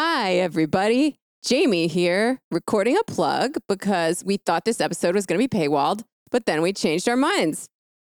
Hi, everybody. Jamie here, recording a plug because we thought this episode was going to be paywalled, but then we changed our minds.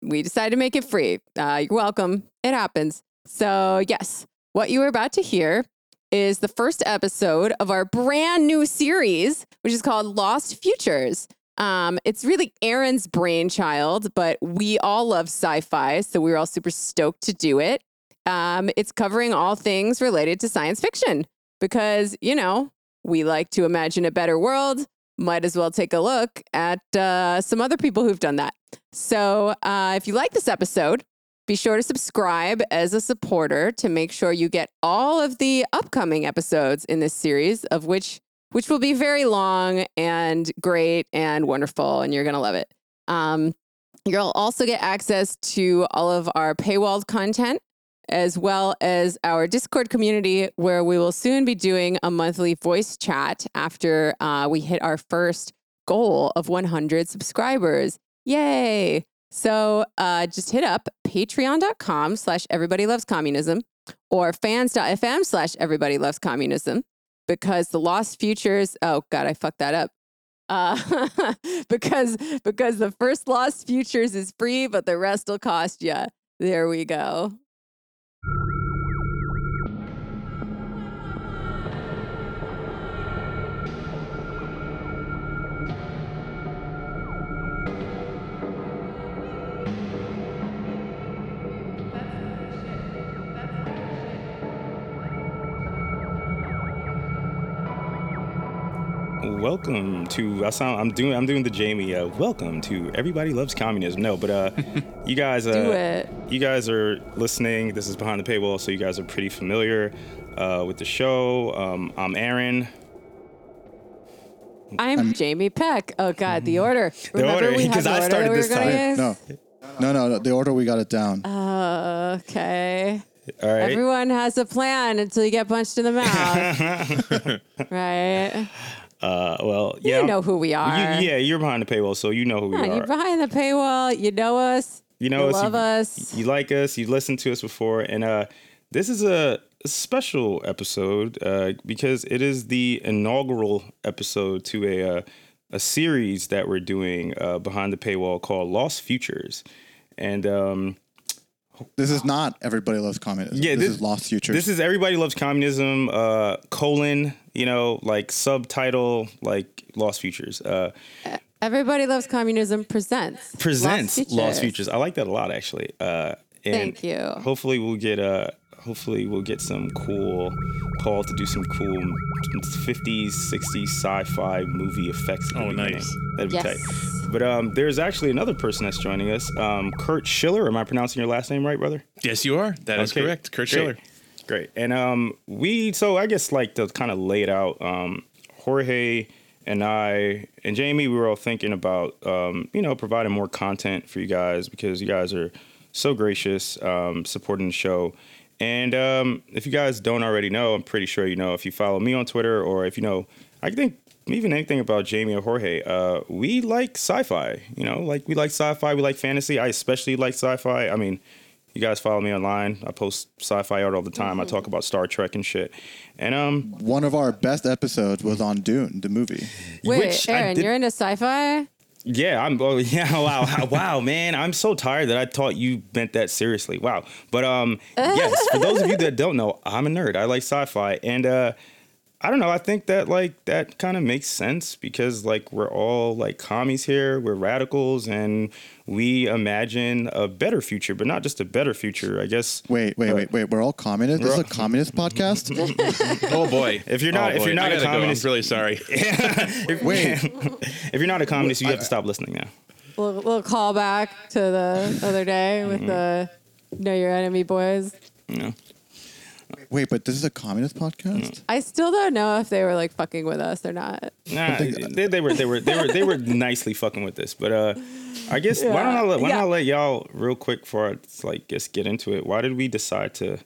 We decided to make it free. Uh, you're welcome. It happens. So, yes, what you are about to hear is the first episode of our brand new series, which is called Lost Futures. Um, it's really Aaron's brainchild, but we all love sci fi, so we were all super stoked to do it. Um, it's covering all things related to science fiction because, you know, we like to imagine a better world. Might as well take a look at uh, some other people who've done that. So uh, if you like this episode, be sure to subscribe as a supporter to make sure you get all of the upcoming episodes in this series, of which which will be very long and great and wonderful, and you're gonna love it. Um, you'll also get access to all of our paywalled content as well as our Discord community, where we will soon be doing a monthly voice chat after uh, we hit our first goal of 100 subscribers. Yay! So uh, just hit up patreon.com slash everybody loves communism or fans.fm slash everybody loves communism because the lost futures, oh God, I fucked that up. Uh, because because the first lost futures is free, but the rest will cost you. There we go. Welcome to I sound I'm doing I'm doing the Jamie. Uh, welcome to Everybody Loves Communism. No, but uh, you guys uh, Do it. you guys are listening. This is behind the paywall, so you guys are pretty familiar uh, with the show. Um, I'm Aaron. I'm Jamie Peck. Oh God, the order. The Remember order, we had 'cause the I order started that we this were gonna time. use? No, no, no, no. The order we got it down. Uh, okay. All right. Everyone has a plan until you get punched in the mouth. right? Uh, well, yeah. You know who we are. You, yeah, you're behind the paywall, so you know who we are. you're behind the paywall. You know us. you know you us, love you, us. you like us, you listened to us before, and uh, this is a special episode uh, because it is the inaugural episode to a uh, a series that we're doing uh, behind the paywall called Lost Futures, and um, This is not everybody loves communism. Yeah, this, this- is Lost Futures. this is everybody loves communism uh, colon you know like subtitle like Lost Futures. Uh, Everybody loves communism presents presents Lost Lost Futures. I like that a lot actually. Uh, and Thank you. Hopefully we'll get uh hopefully we'll get some cool call to do some cool 50s 60s sci-fi movie effects. at the Oh, beginning. nice. That'd be Yes. tight. But um, there's actually another person that's joining us, um, Kurt Schiller. Am I pronouncing your last name right, brother? Yes, you are. That is Okay, correct. Kurt great, Schiller. Great. And um, we, so I guess like to kind of lay it out, um, Jorge and I and Jamie, we were all thinking about, um, you know, providing more content for you guys because you guys are so gracious um, supporting the show. And um, if you guys don't already know, I'm pretty sure you know if you follow me on Twitter or if you know, I think even anything about Jamie or Jorge, uh, we like sci-fi. You know, like we like sci-fi, we like fantasy. I especially like sci-fi. I mean, you guys follow me online. I post sci-fi art all the time. I talk about Star Trek and shit. And um, One of our best episodes was on Dune, the movie. Wait, which Aaron, did- you're into sci-fi? yeah, I'm. Oh, yeah, wow, wow, man. I'm so tired that I thought you meant that seriously. Wow. But um, yes, for those of you that don't know, I'm a nerd. I like sci-fi, and uh, I don't know. I think that like that kind of makes sense because like we're all like commies here. We're radicals, and we imagine a better future, but not just a better future. I guess. Wait, wait, Uh, wait, wait. We're all communists. This is a communist podcast. Oh boy. If you're not- Oh, if you're not a gotta go. communist- I'm really sorry. if, Wait. if you're not a communist, you have to stop listening now. little, little callback to the other day with the Know Your Enemy boys. You know. Wait, but this is a communist Mm. podcast. I still don't know if they were like fucking with us or not. Nah, they, they were they were they were they were nicely fucking with this, but uh, I guess why don't I let why Yeah. don't I let y'all real quick before I like just get into it? Why did we decide to?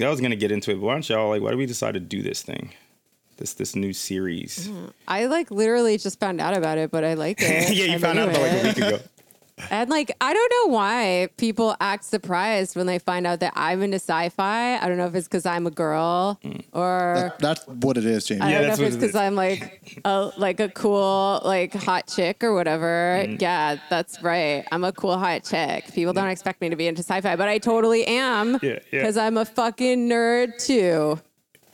I was gonna get into it, but why don't y'all like? Why did we decide to do this thing? This this new series. I like literally just found out about it, but I like it. yeah, you I'm found out into about like a it. week ago. And like, I don't know why people act surprised when they find out that I'm into sci-fi. I don't know if it's because I'm a girl or That's what it is, Jamie. I don't know that's if what it's it because is. I'm like a like a cool like hot chick or whatever. Mm. Yeah, that's right. I'm a cool hot chick. People don't expect me to be into sci-fi, but I totally am Yeah, yeah. because I'm a fucking nerd too.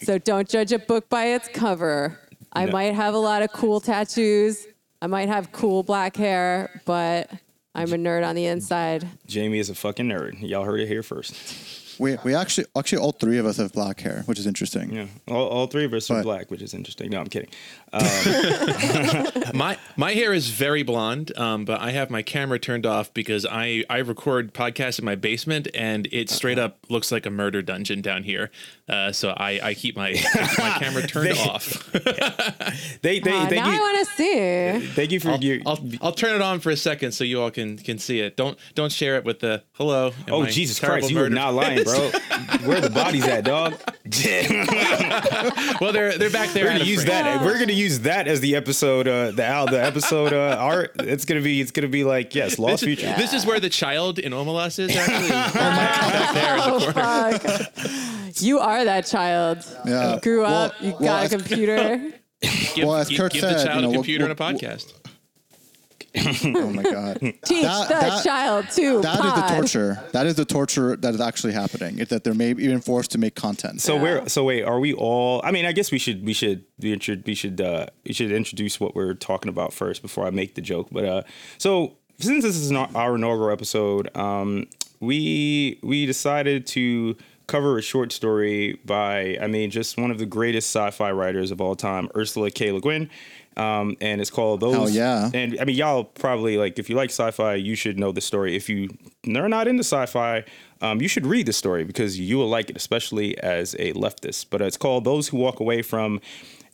So don't judge a book by its cover. I No. might have a lot of cool tattoos. I might have cool black hair, but I'm a nerd on the inside. Jamie is a fucking nerd. Y'all heard it here first. We we actually actually all three of us have black hair, which is interesting. Yeah, all, all three of us are black, which is interesting. No, I'm kidding. My my hair is very blonde, um, but I have my camera turned off because I I record podcasts in my basement, and it straight up looks like a murder dungeon down here. Uh, so I I keep my my camera turned They- off. They, they, Aw, thank now I want to see. Thank you for I'll, your. I'll, I'll turn it on for a second so you all can can see it. Don't don't share it with the hello. Oh Jesus Christ! You are not lying, bro. Where the bodies at, dog? well, they're they're back there. We're gonna use frame. that. We're gonna use that as the episode. Uh, the al- the episode uh, art. It's gonna be. It's gonna be like yes, lost This is, feature. this is where the child in Omelas is actually. back there in the corner. Fuck. you are that child. Yeah. You grew Well- up. You well, got as- a computer. Give, Well, as give- Kurt give said, the child you know, a computer we'll- and a podcast. Oh my god. Teach That- the that- child to That is the torture. That is the torture that is actually happening. It's that they're maybe even forced to make content. So we're so wait, are we all? I mean, I guess we should we should we should we should uh, we should introduce what we're talking about first before I make the joke. But uh, so since this is not our inaugural episode, um, we we decided to cover a short story by I mean just one of the greatest sci-fi writers of all time, Ursula K. Le Guin. Um, and it's called those. Hell yeah. And I mean, y'all probably like if you like sci-fi, you should know the story. If you are not into sci-fi, um, you should read the story because you will like it, especially as a leftist. But it's called "Those Who Walk Away from."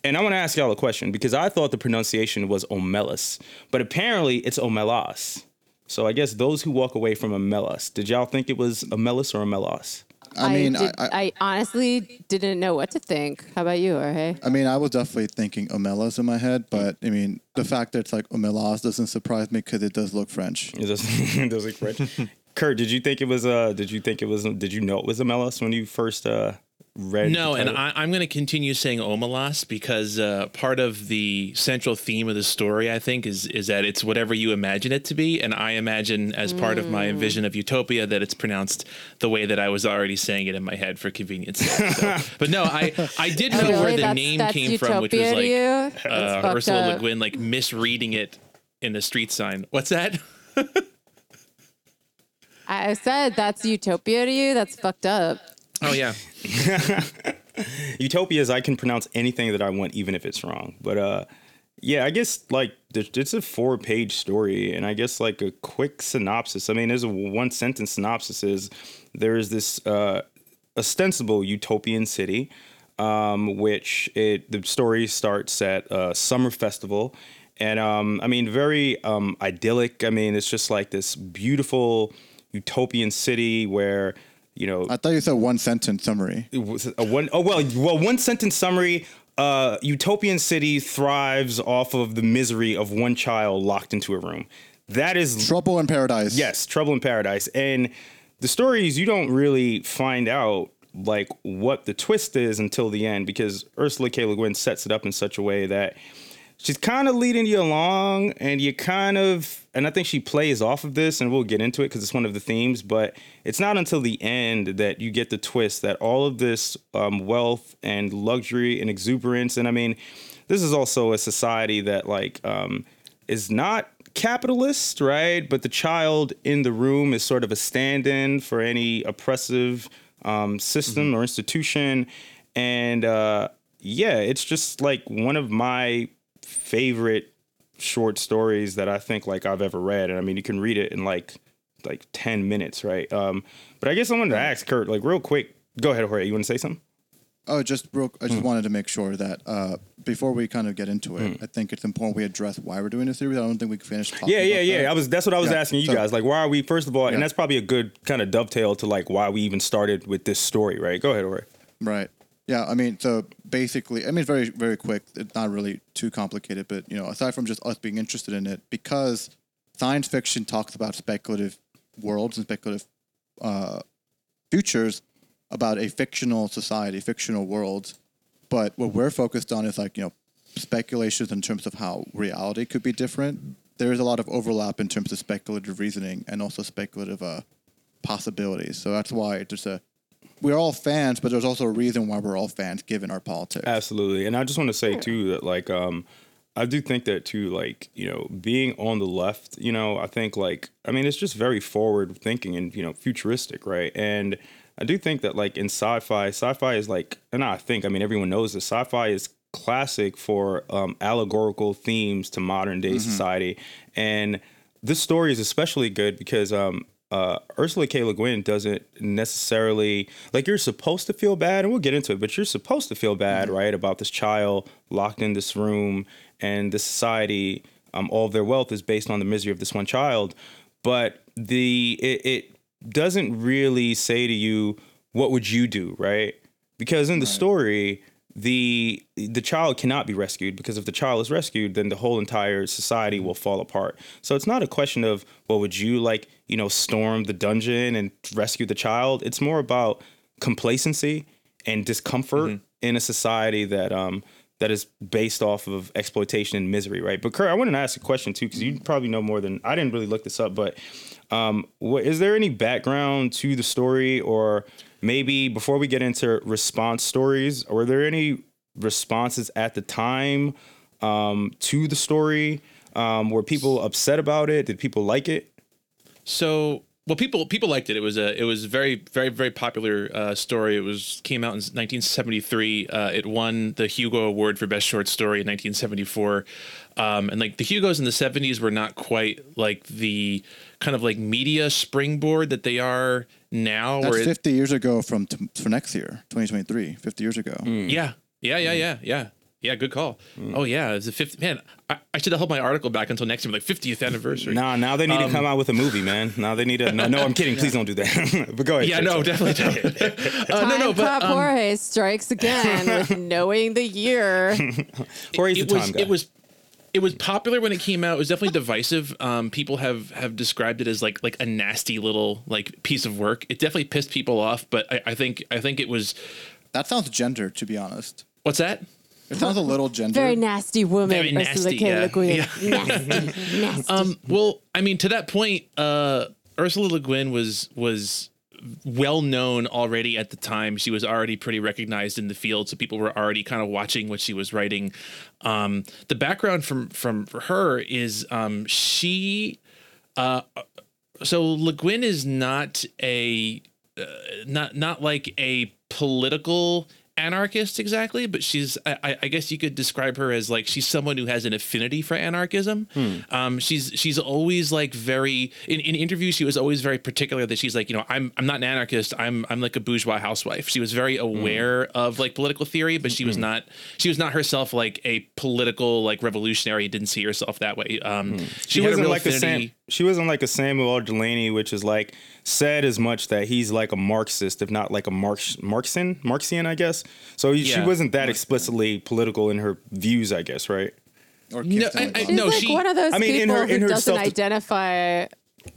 And I want to ask y'all a question because I thought the pronunciation was Omelas, but apparently it's Omelas. So I guess those who walk away from Omelas. Did y'all think it was Omelas or Omelas? I mean, did- I, I, I honestly didn't know what to think. How about you, Jorge? I mean, I was definitely thinking Omelas in my head, but I mean, the fact that it's like Omelas doesn't surprise me because it does look French. It does, it does look French. Kurt, did you think it was? Uh, did you think it was? Did you know it was Omelas when you first uh, read? No, the and? I, I'm going to continue saying Omelas because uh, part of the central theme of the story, I think, is is that it's whatever you imagine it to be, and I imagine as part of my vision of utopia that it's pronounced the way that I was already saying it in my head for convenience. So- but no, I I did know really? where the name that's came from, which was like uh, fucked Ursula Le. Guin like misreading it in the street sign. What's that? I said that's utopia to you. That's fucked up. Oh yeah, Utopia is I can pronounce anything that I want, even if it's wrong. But uh, yeah, I guess like it's a four page story, and I guess like a quick synopsis. I mean, there's a one sentence synopsis is there is this uh, ostensible utopian city, um, which it the story starts at a summer festival. And um, I mean, very um, idyllic. I mean, it's just like this beautiful utopian city where, you know, I thought you said one sentence summary. a one oh well well one sentence summary uh utopian city thrives off of the misery of one child locked into a room that is Trouble in Paradise. yes trouble in paradise and the stories you don't really find out like what the twist is until the end because ursula k le guin sets it up in such a way that she's kind of leading you along and you kind of and i think she plays off of this and we'll get into it because it's one of the themes but it's not until the end that you get the twist that all of this um, wealth and luxury and exuberance and i mean this is also a society that like um, is not capitalist right? But the child in the room is sort of a stand-in for any oppressive um, system or institution. And uh, yeah it's just like one of my favorite short stories that I think like I've ever read. And I mean, you can read it in like like 10 minutes, right? Um, but I guess I wanted to ask Kurt, like real quick. Go ahead, Jorge. You want to say something? Oh, just real. I just wanted to make sure that uh, before we kind of get into it, I think it's important we address why we're doing this series. I don't think we can finish. Talking Yeah, yeah, yeah. that. I was that's what I was Yeah, asking you so- guys. Like, why are we first of all? Yeah. And that's probably a good kind of dovetail to like why we even started with this story, right? Go ahead, Jorge. Right. Yeah. I mean, so basically, I mean, very, very quick. It's not really too complicated, but you know, aside from just us being interested in it, because science fiction talks about speculative worlds and speculative uh, futures about a fictional society, fictional worlds. But what we're focused on is like, you know, speculations in terms of how reality could be different. There is a lot of overlap in terms of speculative reasoning and also speculative uh, possibilities. So that's why there's a we're all fans, but there's also a reason why we're all fans given our politics. Absolutely. And I just want to say too that like um I do think that too like, you know, being on the left, you know, I think like I mean it's just very forward thinking and, you know, futuristic, right? And I do think that like in sci-fi, sci-fi is like and I think, I mean everyone knows this, sci-fi is classic for um allegorical themes to modern day society. And this story is especially good because um uh, Ursula K. Le Guin doesn't necessarily like you're supposed to feel bad, and we'll get into it, but you're supposed to feel bad, right, about this child locked in this room and the society. Um, all of their wealth is based on the misery of this one child, but the it, it doesn't really say to you what would you do, right? Because in the story, the the child cannot be rescued because if the child is rescued then the whole entire society will fall apart. So it's not a question of well would you like you know storm the dungeon and rescue the child? It's more about complacency and discomfort in a society that um that is based off of exploitation and misery right? But Kurt I wanted to ask a question too because you probably know more than I didn't really look this up but um what, is there any background to the story or maybe before we get into response stories, were there any responses at the time um, to the story? Um, were people upset about it? Did people like it? So, well, people people liked it. It was a it was a very very very popular uh, story. It was came out in 1973. Uh, it won the Hugo Award for best short story in 1974. Um, and like the Hugos in the 70s were not quite like the kind of like media springboard that they are now. That's where it- 50 years ago from t- for next year, 2023. 50 years ago. Yeah. Yeah, yeah, yeah, yeah. Yeah, good call. Oh yeah, it's a 50 man. I, I should have held my article back until next year, like 50th anniversary. Nah, now they need to come out with a movie, man. Now they need to. No, no I'm kidding. Please don't do that. but go ahead. Yeah, no, definitely don't. uh, no, no, Time but um, Jorge strikes again with knowing the year. Jorge's it the was time guy. it was it was popular when it came out. It was definitely divisive. Um, people have have described it as like like a nasty little like piece of work. It definitely pissed people off, but I, I think I think it was That sounds gender, to be honest. what's that? It sounds a little gender. Very nasty woman. Very Ursula nasty, K. yeah. Le Guin. Yeah. Nasty, nasty. Um, well, I mean, to that point, uh, Ursula Le Guin was was well known already at the time. She was already pretty recognized in the field, so people were already kind of watching what she was writing. Um, the background from from her is um, she. Uh, so Le Guin is not a uh, not not like a political anarchist exactly, but she's I, I- I guess you could describe her as like she's someone who has an affinity for anarchism. Um, she's she's always like very in, in interviews she was always very particular that she's like you know I'm I'm not an anarchist I'm I'm like a bourgeois housewife. She was very aware of like political theory, but she was not she was not herself like a political like revolutionary. Didn't see herself that way. Um, She had a wasn't like a Sam, affinity- she wasn't like a Samuel L. Delany, which is like said as much that he's like a Marxist, if not like a Marx Marxian, Marxian, I guess. So he- she wasn't that explicitly political in her views, I guess, right? Or No, Kirsten I- I- She's no, like she- one of those I mean, in people her- in who her doesn't self- identify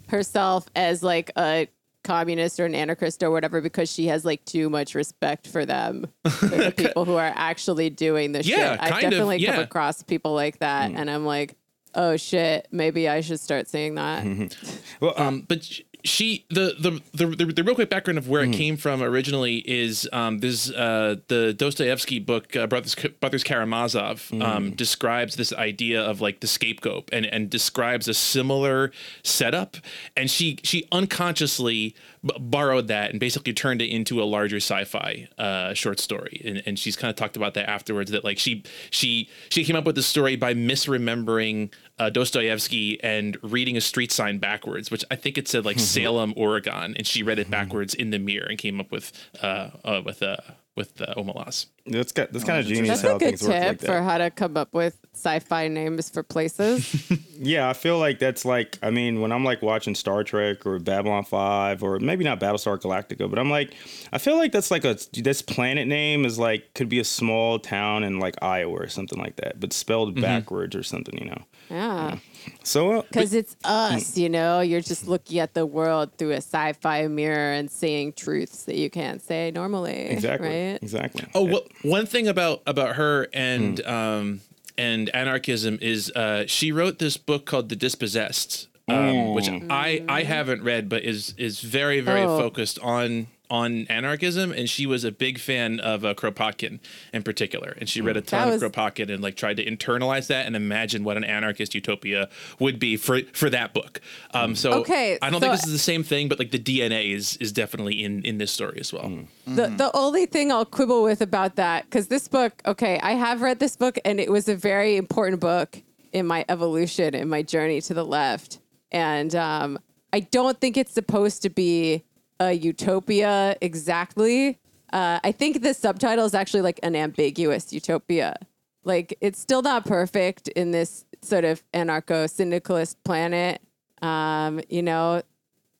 herself as like a communist or an anarchist or whatever because she has like too much respect for them, for the people who are actually doing the Yeah, shit. I've kind of, definitely come across people like that, hmm. and I'm like, oh shit, maybe I should start saying that. Well, um, but she the the, the the the real quick background of where it came from originally is um, this uh, the Dostoevsky book uh, Brothers Brothers Karamazov um, describes this idea of like the scapegoat and and describes a similar setup. And she she unconsciously b- borrowed that and basically turned it into a larger sci-fi uh, short story. And, and she's kind of talked about that afterwards that like she she she came up with the story by misremembering uh, Dostoevsky and reading a street sign backwards, which I think it said like Salem, Oregon, and she read it backwards in the mirror and came up with uh, uh with uh with uh, Omelas. that's got, that's kind of genius That's how a good things work tip like for how to come up with sci-fi names for places. Yeah, I feel like that's like I mean, when I'm like watching Star Trek or Babylon Five or maybe not Battlestar Galactica, but I'm like, I feel like that's like a this planet name is like could be a small town in like Iowa or something like that, but spelled backwards or something, you know. yeah. So uh, Because it's Hmm. us, you know? You're just looking at the world through a sci fi mirror and seeing truths that you can't say normally. exactly, Right? exactly. Oh, well, one thing about about her and Hmm. um and anarchism is uh she wrote this book called The Dispossessed, um, which I I haven't read, but is is very very Oh. focused on on anarchism, and she was a big fan of uh, Kropotkin in particular, and she read a ton was- of Kropotkin and like tried to internalize that and imagine what an anarchist utopia would be for for that book. Um, so Okay, I don't so- think this is the same thing, but like the DNA is is definitely in in this story as well. The the only thing I'll quibble with about that, because this book, okay, I have read this book and it was a very important book in my evolution, in my journey to the left. And um, I don't think it's supposed to be a utopia exactly. Uh, I think the subtitle is actually like an ambiguous utopia. Like it's still not perfect in this sort of anarcho syndicalist planet. Um, you know,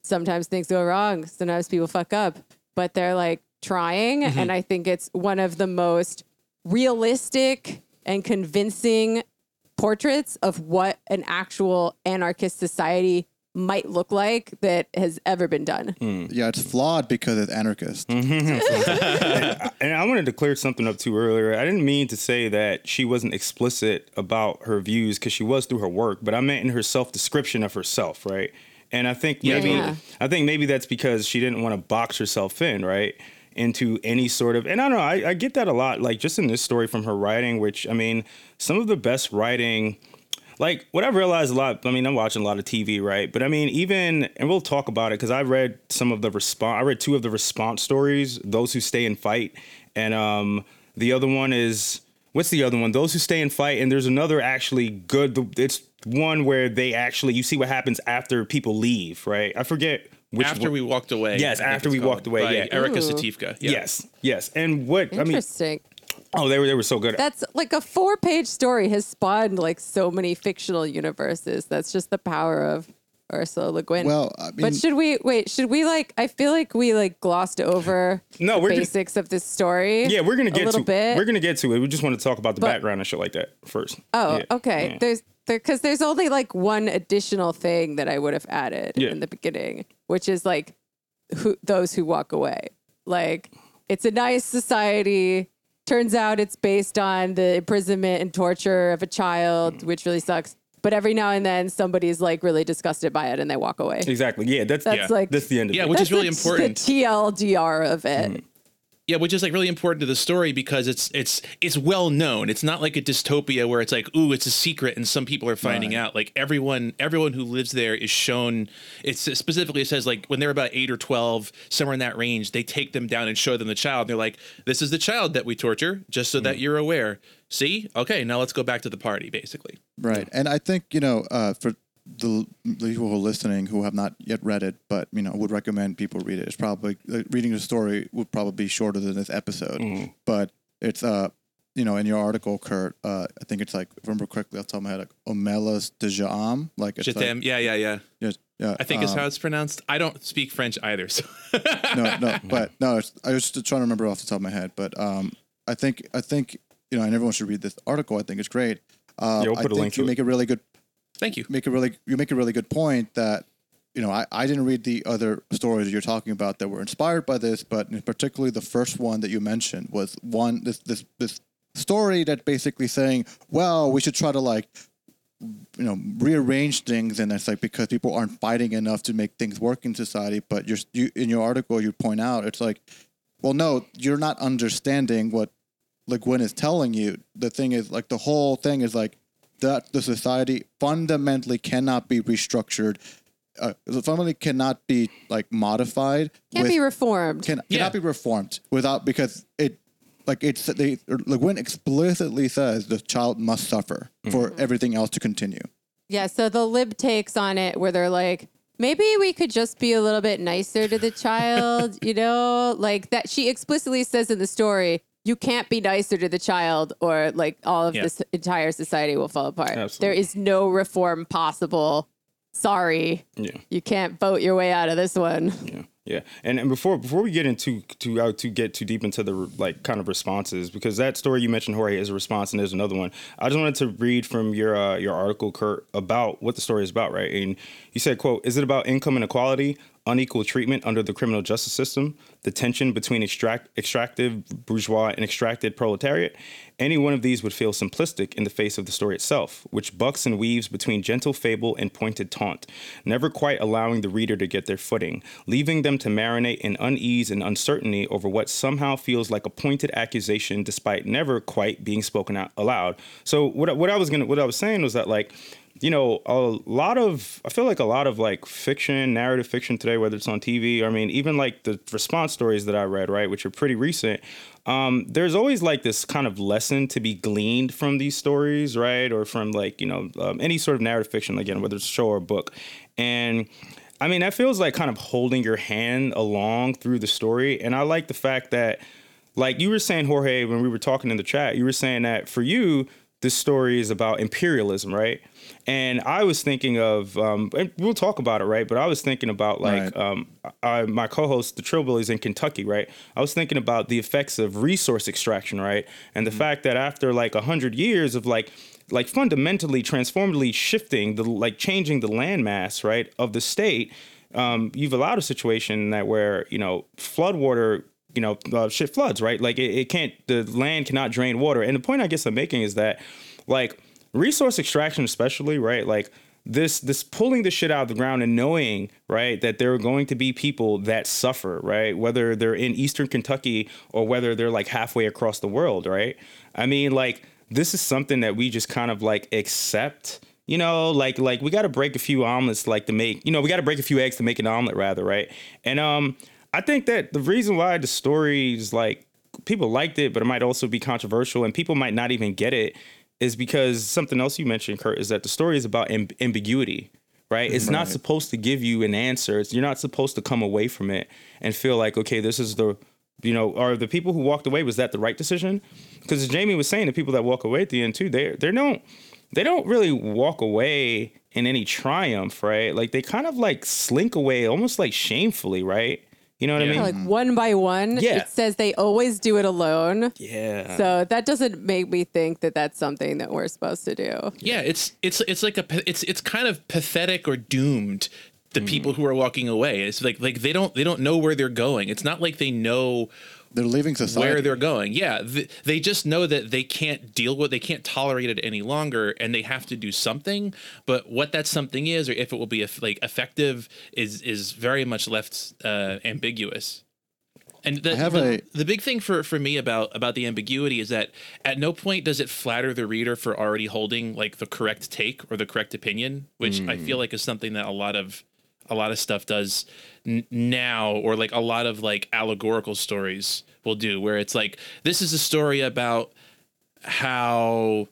sometimes things go wrong. Sometimes people fuck up, but they're like trying. And I think it's one of the most realistic and convincing portraits of what an actual anarchist society might look like that has ever been done. Hmm. Yeah, it's flawed because it's anarchist. Mm-hmm. And I wanted to clear something up too earlier. I didn't mean to say that she wasn't explicit about her views because she was through her work, but I meant in her self description of herself, right? And I think maybe Yeah. I think maybe that's because she didn't want to box herself in, right? Into any sort of and I don't know, I, I get that a lot, like just in this story from her writing, which I mean, some of the best writing like what I've realized a lot. I mean, I'm watching a lot of TV, right? But I mean, even and we'll talk about it because I read some of the response. I read two of the response stories. Those who stay and fight, and um, the other one is what's the other one? Those who stay and fight. And there's another actually good. It's one where they actually you see what happens after people leave, right? I forget which after one- we walked away. Yes, after we called, walked away, by yeah. Erica Ooh. Satifka. Yeah. Yes, yes. And what I mean, Interesting. Oh, they were they were so good. That's like a four page story has spawned like so many fictional universes. That's just the power of Ursula Le Guin. Well, I mean, but should we wait? Should we like? I feel like we like glossed over No, the we're just- basics of this story. yeah, we're gonna a get little to bit. we're gonna get to it. We just want to talk about the But- background and shit like that first. Oh, Yeah, okay. yeah. There's there because there's only like one additional thing that I would have added Yeah. in the beginning, which is like who those who walk away. Like it's a nice society. Turns out it's based on the imprisonment and torture of a child, Mm. which really sucks. But every now and then somebody's like really disgusted by it and they walk away. Exactly. Yeah, that's That's Yeah. like that's the end of Yeah, it. which is that's really the- important. The TLDR of it. Yeah, which is like really important to the story because it's it's it's well known. It's not like a dystopia where it's like, ooh, it's a secret and some people are finding Right. out. Like everyone everyone who lives there is shown it's specifically it says like when they're about 8 or 12, somewhere in that range, they take them down and show them the child. They're like, this is the child that we torture just so that you're aware. See? Okay, now let's go back to the party basically. Right. And I think, you know, uh, for the, the people who are listening who have not yet read it, but, you know, would recommend people read it. It's probably, uh, reading the story would probably be shorter than this episode. But it's, uh, you know, in your article, Kurt, uh, I think it's like, if I remember correctly off the top of my head, like Omelas de Jam. Like, it's Jitem, yeah, yeah, yeah. like, yes, yeah, I think is um, how it's pronounced. I don't speak French either, so no, no, but no, it's, I was just trying to remember off the top of my head. But um, I think, I think, you know, and everyone should read this article. I think it's great. Uh, Yeah, we'll I put a think link to you it. make a really good thank you. make a really you make a really good point that you know I, I didn't read the other stories you're talking about that were inspired by this but particularly the first one that you mentioned was one this this this story that basically saying well we should try to like you know rearrange things and it's like because people aren't fighting enough to make things work in society but you're you, in your article you point out it's like well no you're not understanding what Le Guin is telling you the thing is like the whole thing is like that the society fundamentally cannot be restructured uh, fundamentally cannot be like modified Can't with- be reformed. can, Yeah. cannot be reformed without because it like it's they Le Guin explicitly says the child must suffer for everything else to continue. Yeah, so the lib takes on it where they're like, maybe we could just be a little bit nicer to the child, you know? Like that she explicitly says in the story, you can't be nicer to the child or like all of Yeah. this entire society will fall apart. Absolutely. There is no reform possible. Sorry. Yeah. You can't vote your way out of this one. Yeah. Yeah, and, and before before we get into to uh, to get too deep into the like kind of responses, because that story you mentioned, Jorge, is a response, and there's another one. I just wanted to read from your uh, your article, Kurt, about what the story is about, right? And you said, "quote Is it about income inequality, unequal treatment under the criminal justice system, the tension between extract, extractive bourgeois and extracted proletariat. Any one of these would feel simplistic in the face of the story itself, which bucks and weaves between gentle fable and pointed taunt, never quite allowing the reader to get their footing, leaving them to marinate in unease and uncertainty over what somehow feels like a pointed accusation despite never quite being spoken out aloud. So what, what I was gonna what I was saying was that like you know, a lot of I feel like a lot of like fiction, narrative fiction today, whether it's on TV, I mean, even like the response stories that I read, right, which are pretty recent. Um, there's always like this kind of lesson to be gleaned from these stories, right, or from like you know um, any sort of narrative fiction, again, whether it's a show or a book, and. I mean, that feels like kind of holding your hand along through the story. And I like the fact that, like you were saying, Jorge, when we were talking in the chat, you were saying that for you, this story is about imperialism, right? And I was thinking of, um, and we'll talk about it, right? But I was thinking about like right. um, I, my co-host, the Trillbillies in Kentucky, right? I was thinking about the effects of resource extraction, right? And the mm-hmm. fact that after like a hundred years of like like fundamentally transformatively shifting the like changing the landmass right of the state um, you've allowed a situation that where you know floodwater you know uh, shit floods right? Like it, it can't the land cannot drain water. And the point i guess i'm making is that like resource extraction especially right? Like this this pulling the shit out of the ground and knowing right that there are going to be people that suffer right? Whether they're in eastern kentucky or whether they're like halfway across the world right? I mean like this is something that we just kind of like accept you know? Like like we got to break a few omelets like to make you know we got to break a few eggs to make an omelet rather right? And um I think that the reason why the story is like people liked it, but it might also be controversial and people might not even get it is because something else you mentioned, Kurt, is that the story is about amb- ambiguity, right? It's right. not supposed to give you an answer. It's, you're not supposed to come away from it and feel like, okay, this is the, you know, are the people who walked away, was that the right decision? Because as Jamie was saying, the people that walk away at the end too, they they don't they don't really walk away in any triumph, right? Like they kind of like slink away almost like shamefully, right? You know what yeah. I mean? Like one by one. Yeah. It says they always do it alone. Yeah. So that doesn't make me think that that's something that we're supposed to do. Yeah, it's it's it's like a it's it's kind of pathetic or doomed the mm. people who are walking away. It's like like they don't they don't know where they're going. It's not like they know they're leaving society. Where they're going. Yeah. Th- they just know that they can't deal with, they can't tolerate it any longer and they have to do something. But what that something is, or if it will be like effective, is is very much left uh, ambiguous. And the, the, a... the, big thing for, for me about about the ambiguity is that at no point does it flatter the reader for already holding like the correct take or the correct opinion, which mm. I feel like is something that a lot of a lot of stuff does n- now or like a lot of like allegorical stories will do where it's like this is a story about how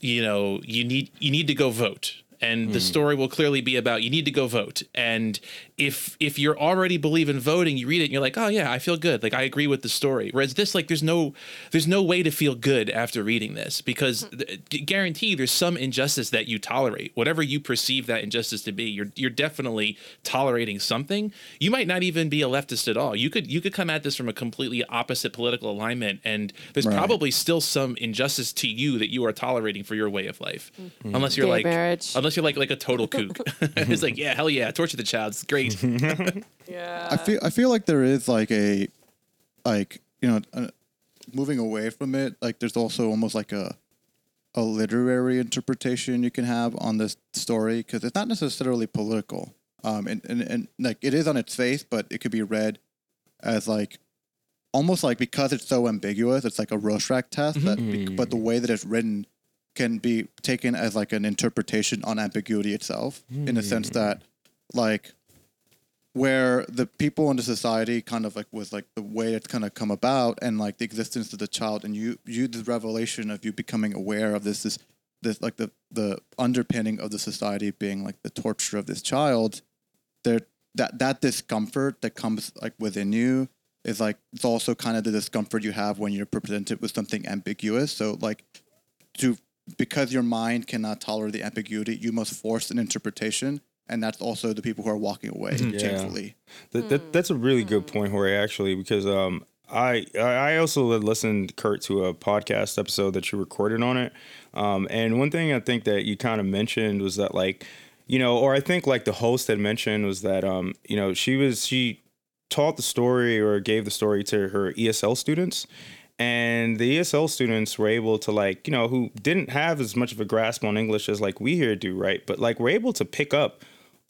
you know you need you need to go vote and the hmm. story will clearly be about you need to go vote and if if you're already believe in voting you read it and you're like oh yeah i feel good like i agree with the story whereas this like there's no there's no way to feel good after reading this because hmm. guarantee there's some injustice that you tolerate whatever you perceive that injustice to be you're you're definitely tolerating something you might not even be a leftist at all you could you could come at this from a completely opposite political alignment and there's right. probably still some injustice to you that you are tolerating for your way of life mm-hmm. unless you're Gay like marriage unless you're like like a total kook. it's like, yeah, hell yeah, torture the child. It's great. yeah. I feel I feel like there is like a like you know uh, moving away from it. Like there's also almost like a a literary interpretation you can have on this story because it's not necessarily political. Um, and, and, and like it is on its face, but it could be read as like almost like because it's so ambiguous, it's like a Rorschach test. Mm-hmm. Be, but the way that it's written can be taken as like an interpretation on ambiguity itself mm. in the sense hmm. that like where the people in the society kind of like was like the way it's kind of come about and like the existence of the child and you you the revelation of you becoming aware of this is this like the the underpinning of the society being like the torture of this child there that that discomfort that comes like within you is like it's also kind of the discomfort you have when you're presented with something ambiguous so like to because your mind cannot tolerate the ambiguity, you must force an interpretation. And that's also the people who are walking away. Shamefully, That, that, that's a really good point, Jorge. Actually, because um, I I also listened, Kurt, to a podcast episode that you recorded on it. Um, and one thing I think that you kind of mentioned was that like, you know, or I think like the host had mentioned was that um, you know, she was she taught the story or gave the story to her ESL students. And the ESL students were able to like, you know, who didn't have as much of a grasp on English as like we here do, right? But like were able to pick up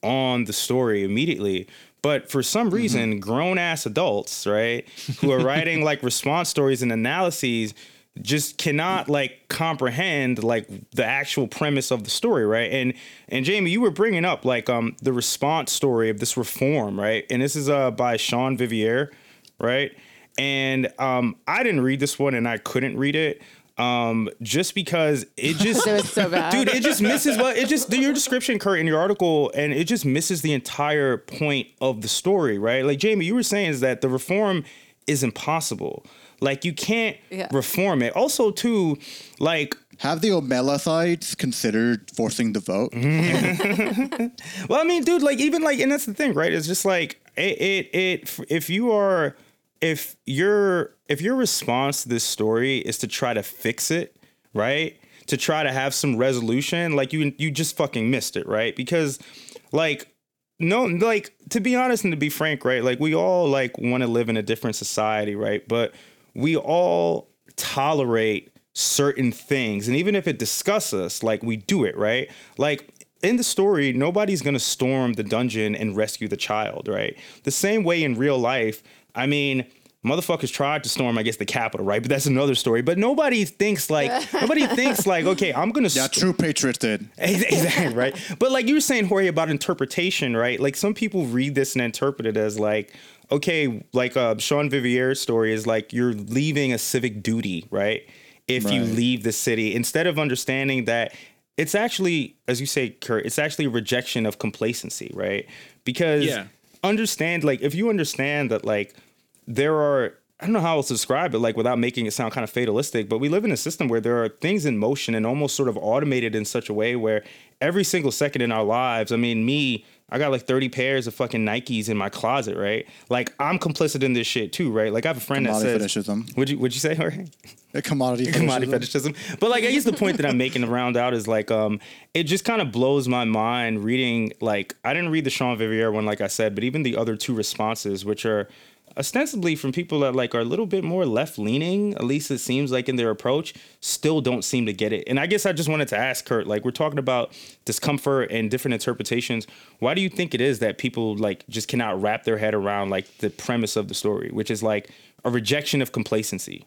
on the story immediately. But for some reason, grown ass adults, right, who are writing like response stories and analyses just cannot like comprehend like the actual premise of the story, right? And and Jamie, you were bringing up like um the response story of this reform, right? And this is uh by Sean Vivier, right? And um I didn't read this one and I couldn't read it um just because it just It was so bad. dude it just misses what it just your description kurt in your article and it just misses the entire point of the story right like jamie you were saying is that the reform is impossible like you can't Yeah. reform it also too like have the Omelathites considered forcing the vote? Well, I mean, dude, like even like, and that's the thing, right? It's just like it, it, it. If you are, if your, if your response to this story is to try to fix it, right? To try to have some resolution, like you, you just fucking missed it, right? Because, like, no, like to be honest and to be frank, right? Like we all like want to live in a different society, right? But we all tolerate certain things, and even if it disgusts us, like we do it, right? Like in the story, nobody's gonna storm the dungeon and rescue the child, right? The same way in real life, I mean. Motherfuckers tried to storm, I guess, the Capitol, right? But that's another story. But nobody thinks like nobody thinks like, okay, I'm gonna Yeah, st- true patriots did. exactly right but like you were saying Jorge about interpretation right like some people read this and interpret it as like okay like uh sean vivier's story is like you're leaving a civic duty right if you leave the city instead of understanding that it's actually as you say kurt it's actually a rejection of complacency right because Yeah. understand like if you understand that like there are I don't know how else to describe it, like without making it sound kind of fatalistic, but we live in a system where there are things in motion and almost sort of automated in such a way where every single second in our lives, I mean, me, I got like 30 pairs of fucking Nikes in my closet, right? Like I'm complicit in this shit too, right? Like I have a friend that Commodity says, fetishism. would you, would you say, Jorge? A commodity, commodity fetishism. fetishism. But like, I guess the point that I'm making to round out is like, um, it just kind of blows my mind reading. Like, I didn't read the Sean Vivier one, like I said, but even the other two responses, which are ostensibly from people that like are a little bit more left leaning, at least it seems like in their approach, still don't seem to get it. And I guess I just wanted to ask Kurt, like, we're talking about discomfort and different interpretations. Why do you think it is that people like just cannot wrap their head around like the premise of the story, which is like a rejection of complacency?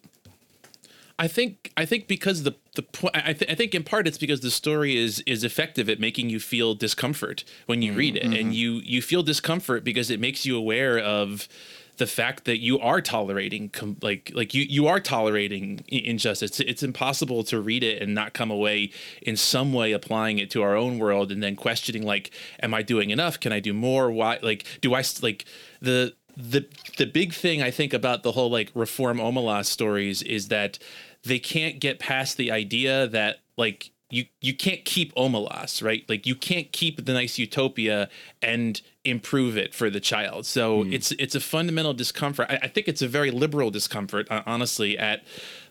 I think I think because the the point I, th- I think in part it's because the story is is effective at making you feel discomfort when you read it, mm-hmm. and you you feel discomfort because it makes you aware of the fact that you are tolerating com- like like you you are tolerating injustice. It's, it's impossible to read it and not come away in some way applying it to our own world and then questioning like, am I doing enough? Can I do more? Why like do i like the the the big thing I think about the whole like reform Omelas stories is that they can't get past the idea that like you you can't keep Omelas, right? Like you can't keep the nice utopia and improve it for the child. So it's it's a fundamental discomfort. I, I think it's a very liberal discomfort, uh, honestly, at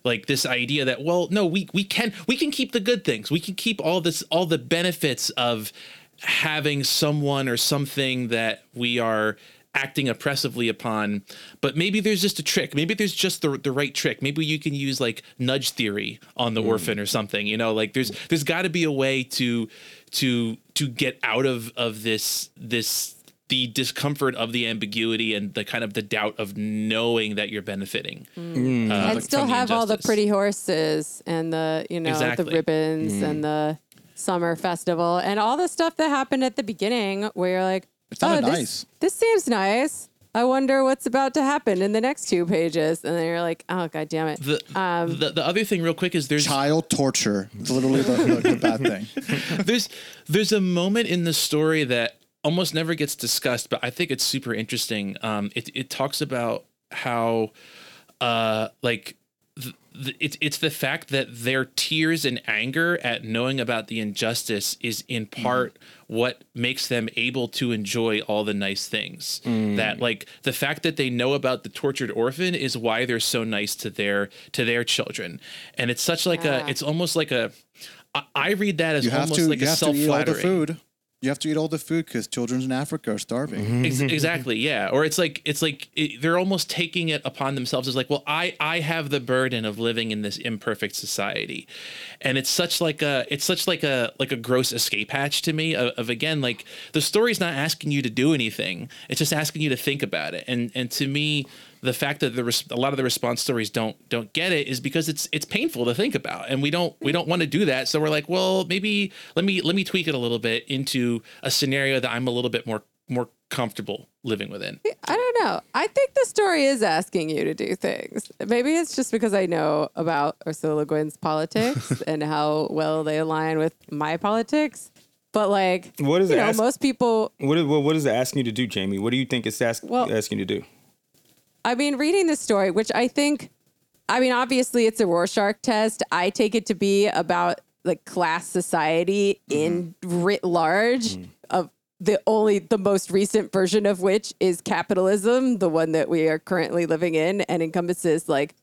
like this idea that well, no, we we can we can keep the good things. We can keep all this all the benefits of having someone or something that we are acting oppressively upon but maybe there's just a trick maybe there's just the, the right trick maybe you can use like nudge theory on the orphan or something you know like there's there's got to be a way to to to get out of of this this the discomfort of the ambiguity and the kind of the doubt of knowing that you're benefiting uh, and still from the have all the pretty horses and the you know Exactly. the ribbons and the summer festival and all the stuff that happened at the beginning where you're like It oh, this, nice." this seems nice i wonder what's about to happen in the next two pages and then you're like oh god damn it the, Um, the the other thing real quick is there's Child torture. It's literally the, the, the bad thing. there's there's a moment in the story that almost never gets discussed, but I think it's super interesting. Um, it it talks about how uh like th- th- it's it's the fact that their tears and anger at knowing about the injustice is in part what makes them able to enjoy all the nice things. That like the fact that they know about the tortured orphan is why they're so nice to their to their children, and it's such like a it's almost like a I read that as You almost to like a self flattering. Food. You have to eat all the food because children in Africa are starving. Mm-hmm. Ex- exactly yeah or it's like it's like it, they're almost taking it upon themselves as like well i i have the burden of living in this imperfect society and it's such like a it's such like a like a gross escape hatch to me of, of again like the story's not asking you to do anything it's just asking you to think about it and and to me the fact that the res- a lot of the response stories don't don't get it is because it's it's painful to think about and we don't we don't want to do that so we're like well maybe let me let me tweak it a little bit into a scenario that I'm a little bit more more comfortable living within. I don't know. I think the story is asking you to do things. Maybe it's just because I know about Ursula Le Guin's politics and how well they align with my politics. But like, What is you it know, ask- most people. What is, what, what is it asking you to do, Jamie? What do you think it's ask, Well- asking you to do? I mean, reading this story, which I think, I mean, obviously it's a Rorschach test. I take it to be about like class society in writ large of the only the most recent version of which is capitalism, the one that we are currently living in, and encompasses like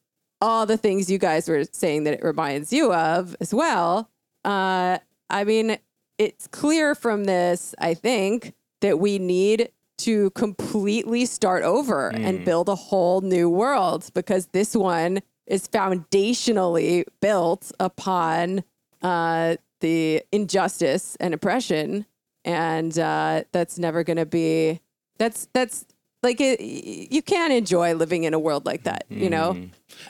all the things you guys were saying that it reminds you of as well. Uh, I mean, it's clear from this, I think, that we need to completely start over and build a whole new world because this one is foundationally built upon uh, the injustice and oppression, and uh, that's never going to be. That's that's like it, you can't enjoy living in a world like that, you know.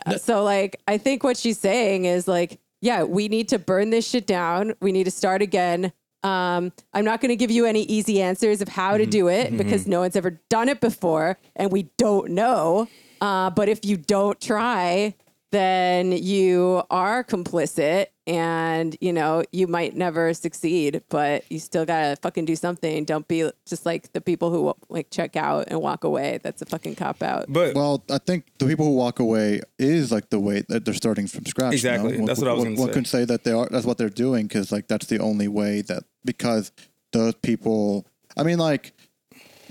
Uh, so like, I think what she's saying is like, yeah, we need to burn this shit down. We need to start again. Um, I'm not going to give you any easy answers of how to do it because no one's ever done it before, and we don't know. Uh, but if you don't try, then you are complicit and you know you might never succeed but you still gotta fucking do something don't be just like the people who like check out and walk away that's a fucking cop out But Well, I think the people who walk away is like the way that they're starting from scratch. you know? Exactly. One- That's what I was one- gonna One say. could say that they are. That's what they're doing because like that's the only way that because those people. I mean, like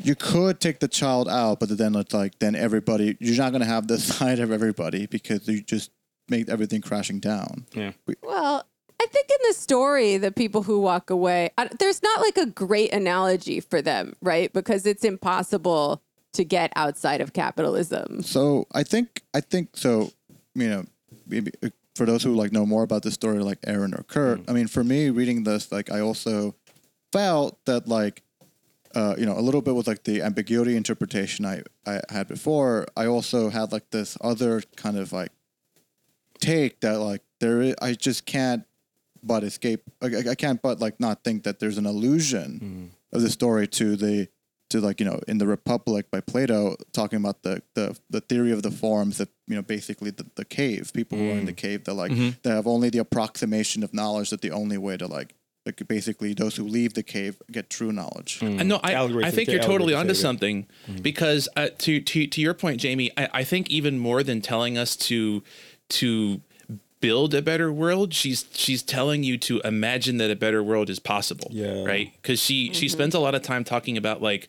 you could take the child out, but then it's like then everybody. You're not gonna have the side of everybody because you just make everything crashing down. yeah, Well, I think in the story, the people who walk away, I, there's not like a great analogy for them, right? Because it's impossible to get outside of capitalism. So I think I think so. You know, maybe uh, for those who like know more about the story, like Aaron or Kurt. I mean, for me, reading this, like I also felt that like uh, you know a little bit with like the ambiguity interpretation I I had before. I also had like this other kind of like take that like there is, I just can't but escape. I, I- can't but like not think that there's an allusion mm-hmm. of the story to the to like you know in the Republic by Plato talking about the the, the theory of the forms that you know basically the, the cave people who are in the mm. cave that like mm-hmm. they have only the approximation of knowledge that the only way to like like basically those who leave the cave get true knowledge. Mm. I know. I, I think you're totally onto for the- something because uh, to to to your point, Jamie. I, I think even more than telling us to to build a better world, she's she's telling you to imagine that a better world is possible. Yeah. Right. Because she she mm-hmm. spends a lot of time talking about like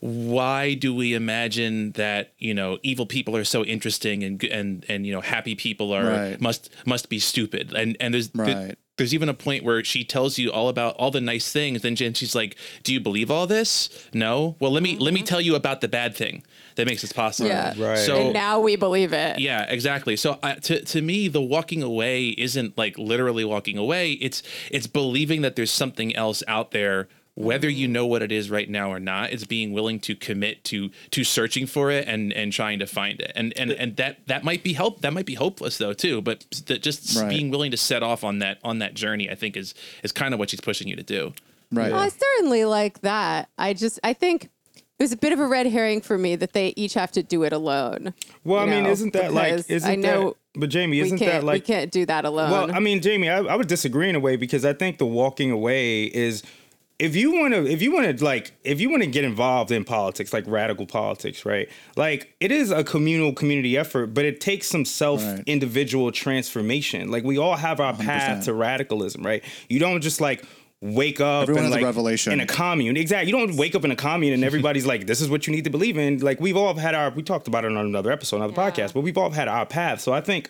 why do we imagine that you know evil people are so interesting and and and you know happy people are Right. must must be stupid and and there's there- Right. There's even a point where she tells you all about all the nice things then Jen, she's like do you believe all this no well let me let me tell you about the bad thing that makes this possible Yeah. Right. so and now we believe it. yeah, exactly. So uh, to to me, the walking away isn't like literally walking away. It's it's believing that there's something else out there, whether you mm. know what it is right now or not. It's being willing to commit to to searching for it and and trying to find it. And and and that that might be help. That might be hopeless though too. But that just Right. being willing to set off on that on that journey, I think is is kind of what she's pushing you to do. Right. Well, I certainly like that. I just, I think it was a bit of a red herring for me that they each have to do it alone. Well, I you mean, isn't that like isn't I know that? But Jamie, isn't can't, that like we can't do that alone. Well, I mean, Jamie, I, I would disagree in a way because I think the walking away is if you want to if you want to like if you want to get involved in politics like radical politics right like it is a communal community effort but it takes some self Right. individual transformation like we all have our path 100%. to radicalism right you don't just like wake up Everyone and has a revelation. in a commune exactly you don't wake up in a commune and everybody's like this is what you need to believe in like we've all had our we talked about it on another episode another Yeah. podcast but we've all had our path so i think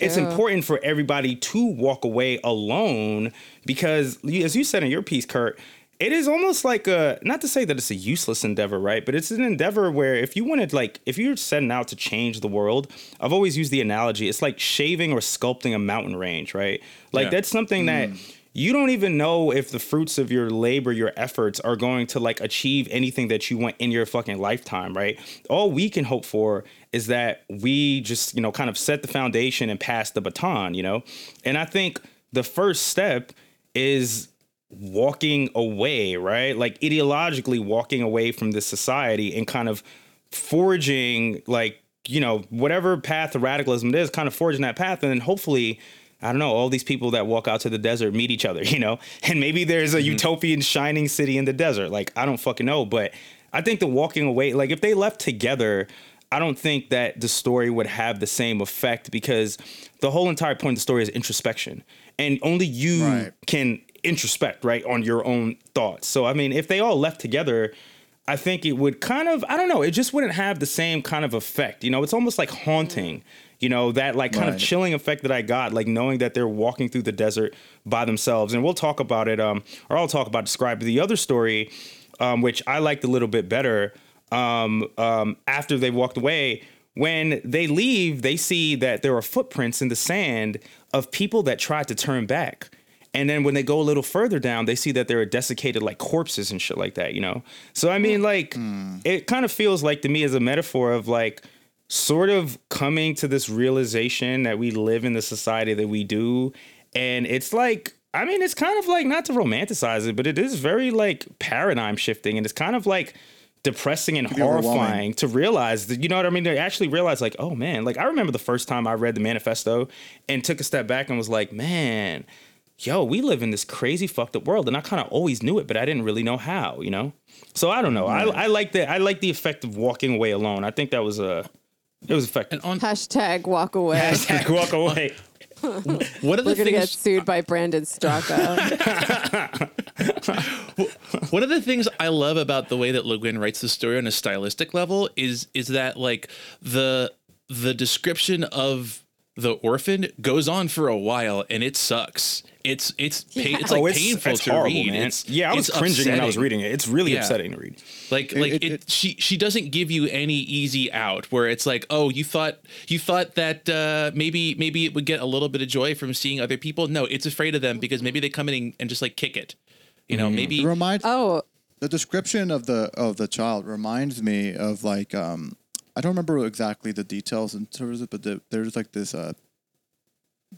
it's true. important for everybody to walk away alone because as you said in your piece kurt it is almost like a not to say that it's a useless endeavor right? But it's an endeavor where if you wanted like if you're setting out to change the world i've always used the analogy it's like shaving or sculpting a mountain range right? Like Yeah. that's something that mm. you don't even know if the fruits of your labor your efforts are going to like achieve anything that you want in your fucking lifetime right? All we can hope for is that we just you know kind of set the foundation and pass the baton you know? And i think the first step is walking away, right? Like ideologically walking away from this society and kind of forging like, you know, whatever path of radicalism it is, kind of forging that path. And then hopefully, I don't know, all these people that walk out to the desert meet each other, you know? And maybe there's a mm-hmm. utopian shining city in the desert. Like, I don't fucking know. But I think the walking away, like if they left together, I don't think that the story would have the same effect because the whole entire point of the story is introspection. And only you Right. can introspect, right, on your own thoughts. So, I mean, if they all left together, I think it would kind of, I don't know, it just wouldn't have the same kind of effect. You know, it's almost like haunting, you know, that like kind of chilling effect that I got, like knowing that they're walking through the desert by themselves. And we'll talk about it, um, or I'll talk about describe the other story, um, which I liked a little bit better. Um, um, after they walked away, when they leave, they see that there are footprints in the sand of people that tried to turn back. And then when they go a little further down, they see that there are desiccated like corpses and shit like that, you know? So I mean, like, it kind of feels like to me as a metaphor of like sort of coming to this realization that we live in the society that we do. And it's like, I mean, it's kind of like not to romanticize it, but it is very like paradigm shifting and it's kind of like depressing and horrifying to realize that you know what I mean. To actually realize, like, oh man, like I remember the first time I read the manifesto and took a step back and was like, man, yo, we live in this crazy fucked up world, and I kind of always knew it, but I didn't really know how, you know. So I don't know. I I like the I like the effect of walking away alone. I think that was a it was effective. And on Hashtag walk away. Hashtag walk away. what are the We're gonna get sued by Brandon Straka. One of the things I love about the way that Le Guin writes the story on a stylistic level is is that like the the description of the orphan goes on for a while and it sucks. It's it's pa- it's like oh, it's, painful it's to horrible, read. man. It's, yeah, I was it's cringing when I was reading it. It's really Yeah. upsetting to read. Like It- like it- it, it- she she doesn't give you any easy out where it's like oh you thought you thought that uh, maybe maybe it would get a little bit of joy from seeing other people no it's afraid of them because maybe they come in and just like kick it you know maybe It reminds oh, the description of the of the child reminds me of like um I don't remember exactly the details in terms of it, but the, there's like this uh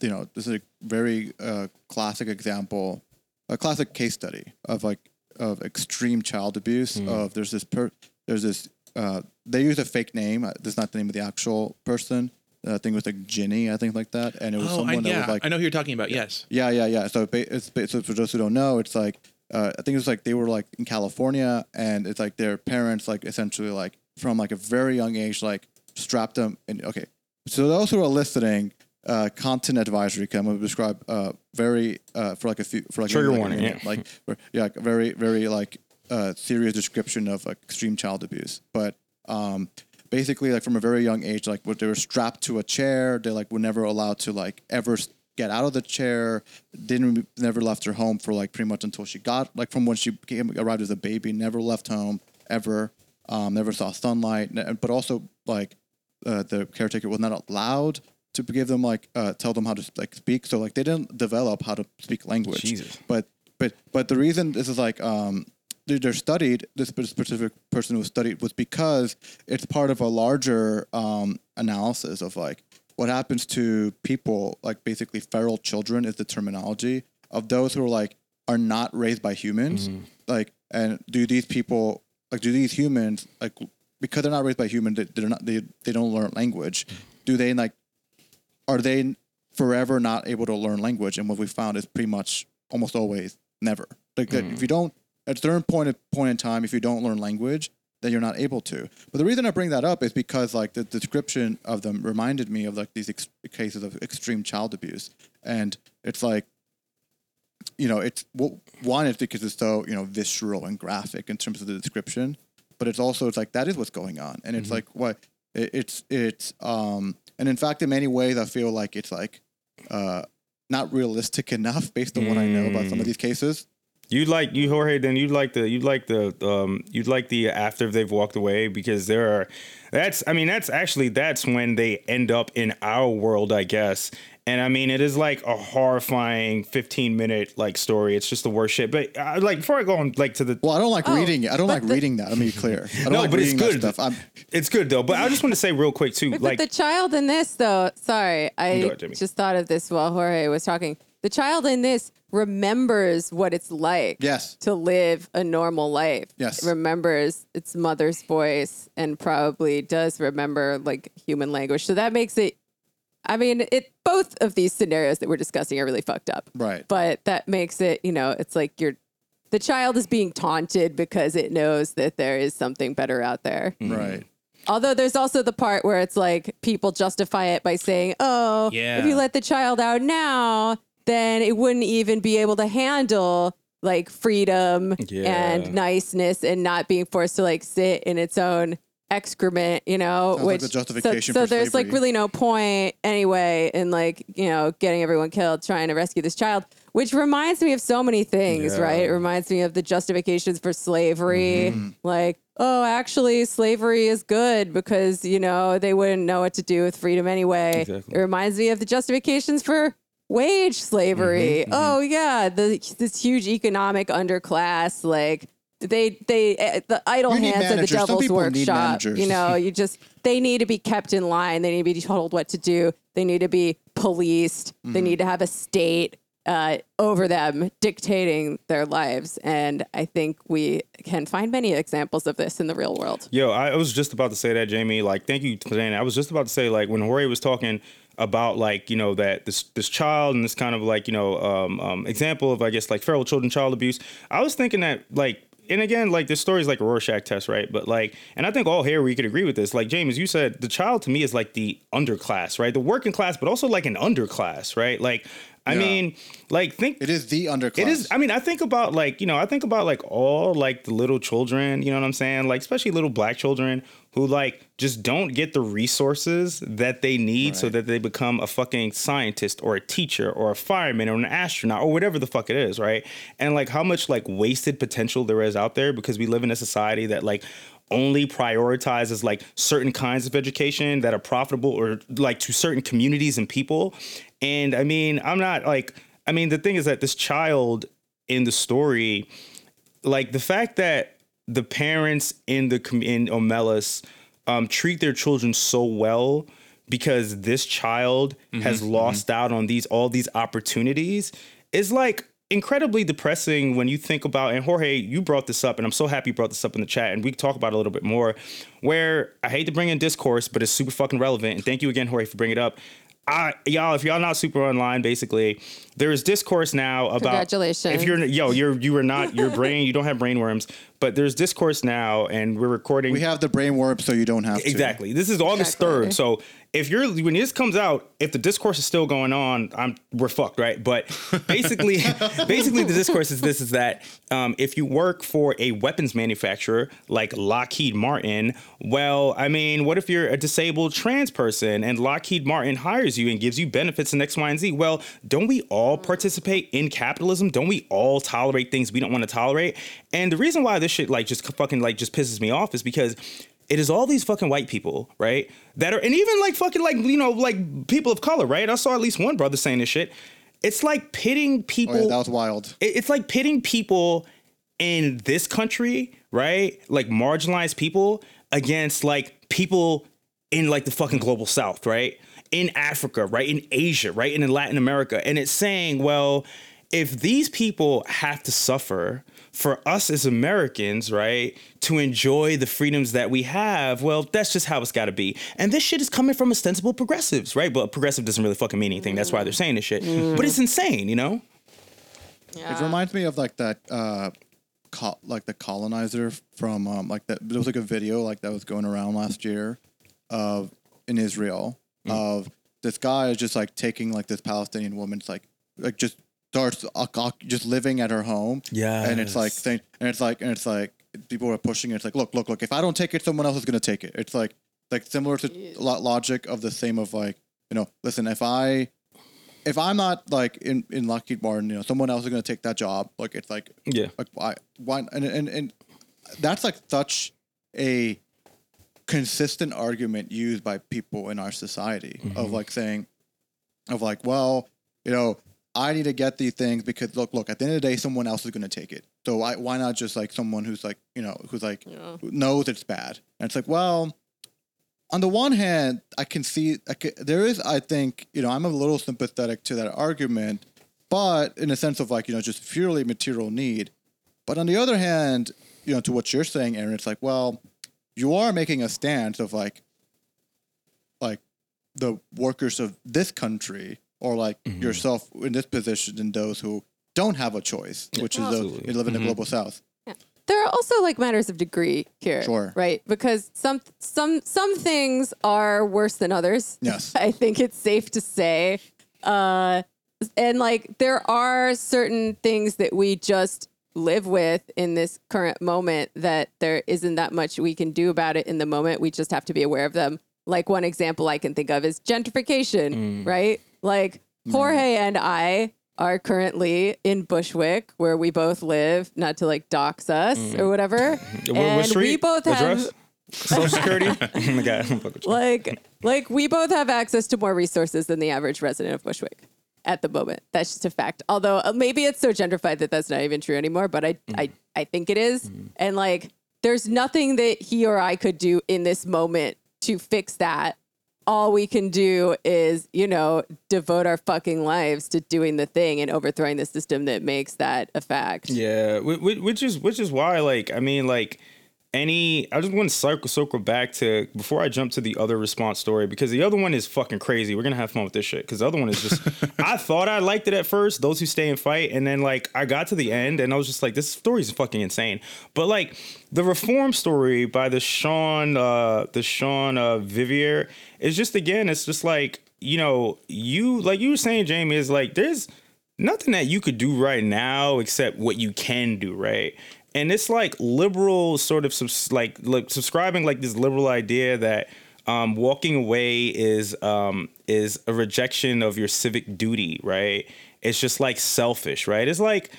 you know this is a very uh, classic example, a classic case study of like of extreme child abuse. Of there's this per there's this uh they use a fake name. uh, This is not the name of the actual person. Uh, I think it was like Ginny, I think like that, and it was oh I, someone that yeah was like I know who you're talking about yes yeah, yeah, yeah. So it's so for those who don't know, it's like uh, I think it was like they were like in California, and it's like their parents like essentially like from like a very young age like strapped them. And okay, so those who are listening, uh, content advisory. Going to describe uh, very uh, for like a few for like Trigger like, a warning, yeah. like yeah, very very like uh, serious description of like, extreme child abuse, but. Um, basically like from a very young age like they were strapped to a chair they like were never allowed to like ever get out of the chair didn't never left her home for like pretty much until she got like from when she came arrived as a baby never left home ever um, never saw sunlight but also like uh, the caretaker was not allowed to give them like uh, tell them how to like speak. So like they didn't develop how to speak language. Jesus. but but but the reason this is like um they- they're studied this specific person who was studied was because it's part of a larger um analysis of like what happens to people like basically feral children is the terminology of those who are like are not raised by humans. Like and do these people like do these humans like because they're not raised by humans they, they're not they, they don't learn language do they like are they forever not able to learn language? And what we found is pretty much almost always never. Like that if mm. you don't at a certain point of, point in time, if you don't learn language, then you're not able to. But the reason I bring that up is because like the description of them reminded me of like these ex- cases of extreme child abuse, and it's like, you know, it's well, one is because it's so you know visceral and graphic in terms of the description, but it's also it's like that is what's going on, and it's like what it, it's it's um and in fact in many ways I feel like it's like uh not realistic enough based on what I know about some of these cases. You like you Jorge, then you like the you like the um you like the after they've walked away because there are that's I mean that's actually that's when they end up in our world I guess and I mean it is like a horrifying 15 minute like story it's just the worst shit but uh, like before I go on like to the Well, I don't like Oh, reading it. I don't like the- reading that. Let me be clear. I don't no like but it's reading good stuff. I'm, it's good though but I just want to say real quick too Wait, like but the child in this, though, sorry, I ahead, just thought of this while Jorge was talking. The child in this remembers what it's like yes. to live a normal life. Yes. It remembers its mother's voice and probably does remember like human language. So that makes it, I mean, it both of these scenarios that we're discussing are really fucked up. Right. But that makes it, you know, it's like you're, the child is being taunted because it knows that there is something better out there. Mm-hmm. Right. Although there's also the part where it's like people justify it by saying, "Oh, Yeah. if you let the child out now, then it wouldn't even be able to handle like freedom Yeah. and niceness and not being forced to like sit in its own excrement, you know, Sounds like which the so- justification so, for there's like really no point anyway in like, you know, getting everyone killed trying to rescue this child, which reminds me of so many things, Yeah. right? It reminds me of the justifications for slavery, Mm-hmm. like, oh, actually slavery is good because, you know, they wouldn't know what to do with freedom anyway. Exactly. It reminds me of the justifications for wage slavery. Mm-hmm, Oh yeah, the this huge economic underclass like they they uh, the idle You need hands of the devil's workshop. You know, you just they need to be kept in line. They need to be told what to do. They need to be policed. Mm-hmm. They need to have a state uh, over them dictating their lives. And I think we can find many examples of this in the real world. Yo, I was just about to say that, Jamie. Like, thank you for saying that. I was just about to say, like, when Jorge was talking about, like, you know, that this this child and this kind of like, you know, um, um, example of, I guess, like feral children child abuse. I was thinking that, like, and again, like this story is like a Rorschach test, right? But like, and I think all here we could agree with this. Like James, you said, the child to me is like the underclass, right? The working class, but also like an underclass, right? Like, I Yeah. mean, like think It is the underclass. it is. I mean, I think about like you know, I think about like all like the little children. You know what I'm saying? Like especially little black children who like just don't get the resources that they need so that they become a fucking scientist or a teacher or a fireman or an astronaut or whatever the fuck it is, right? And like how much like wasted potential there is out there because we live in a society that like only prioritizes like certain kinds of education that are profitable or like to certain communities and people. And I mean, I'm not like, I mean, the thing is that this child in the story, like the fact that the parents in the in Omelas um, treat their children so well because this child has lost out on these all these opportunities. Is like incredibly depressing when you think about and Jorge you brought this up and I'm so happy you brought this up in the chat and we can talk about it a little bit more where I hate to bring in discourse but it's super fucking relevant and thank you again Jorge for bringing it up I, y'all, if y'all not super online, basically, there is discourse now about. Congratulations. If you're yo, you're you are not your brain. You don't have brainworms, but there's discourse now, and we're recording. We have the brain warp, so you don't have to. Exactly. This is August Exactly. third. So if you're when this comes out, if the discourse is still going on, I'm we're fucked, right? But basically, basically the discourse is this: is that um, if you work for a weapons manufacturer like Lockheed Martin, well, I mean, what if you're a disabled trans person and Lockheed Martin hires you and gives you benefits and X, Y, and Z? Well, don't we all participate in capitalism? Don't we all tolerate things we don't want to tolerate? And the reason why this shit like just fucking like just pisses me off is because it is all these fucking white people, right? That are, and even like fucking like, you know, like people of color, right? I saw at least one brother saying this shit. It's like pitting people. Oh, yeah, that was wild. it- it's like pitting people in this country, right? Like marginalized people against like people in like the fucking global south, right? In Africa, right? In Asia, right? And in Latin America. And it's saying, well, if these people have to suffer for us as Americans, right, to enjoy the freedoms that we have, well, that's just how it's got to be. And this shit is coming from ostensible progressives, right? But progressive doesn't really fucking mean anything. That's why they're saying this shit. But it's insane, you know? Yeah. It reminds me of like that uh, co- like the colonizer from um, like that. There was like a video like that was going around last year of in Israel of this guy is just like taking like this Palestinian woman's like like just starts uh, uh, just living at her home. Yeah, and it's like Yes. and it's like and it's like people are pushing it. It's like look, look, look. If I don't take it, someone else is gonna take it. It's like like similar to lo- logic of the same of like you know, listen, if I if I'm not like in in Lockheed Martin, you know, someone else is gonna take that job. Like it's like Yeah. like why why and and, and that's like such a consistent argument used by people in our society of like saying of like well you know i need to get these things because look look at the end of the day someone else is going to take it. So I, why not just like someone who's like you know who's like who knows it's bad? And it's like well on the one hand i can see I ca there is i think you know i'm a little sympathetic to that argument but in a sense of like you know just purely material need. But on the other hand, you know, to what you're saying, Aaron, it's like, well, you are making a stance of like, like the workers of this country, or like mm-hmm. yourself in this position, and those who don't have a choice, which is those Absolutely. who live in the mm-hmm. global south. Yeah. There are also like matters of degree here, Sure. right? Because some some some things are worse than others. Yes. I think it's safe to say. Uh, and like there are certain things that we just live with in this current moment that there isn't that much we can do about it in the moment. We just have to be aware of them. Like one example I can think of is gentrification, mm. right? Like Jorge and I are currently in Bushwick, where we both live, not to like dox us or whatever. What, what and street? we both have Address? Social Security. my. I'm fucking with you. like like we both have access to more resources than the average resident of Bushwick at the moment. That's just a fact. Although uh, maybe it's so gentrified that that's not even true anymore, but I I I think it is. And like there's nothing that he or I could do in this moment to fix that. All we can do is, you know, devote our fucking lives to doing the thing and overthrowing the system that makes that a fact. Yeah, whi- whi- which is which is why, like, I mean, like, any. I just want to circle circle back to before I jump to the other response story because the other one is fucking crazy. We're gonna have fun with this shit because the other one is just. I thought I liked it at first, those who stay and fight, and then like I got to the end and I was just like, this story is fucking insane. But like the reform story by the Sean, uh, the Sean uh, Vivier is just again, it's just like you know, you like you were saying, Jamie, is like there's nothing that you could do right now except what you can do, right? And it's like liberal sort of subs- like like subscribing like this liberal idea that um, walking away is um, is a rejection of your civic duty, right? It's just like selfish, right? It's like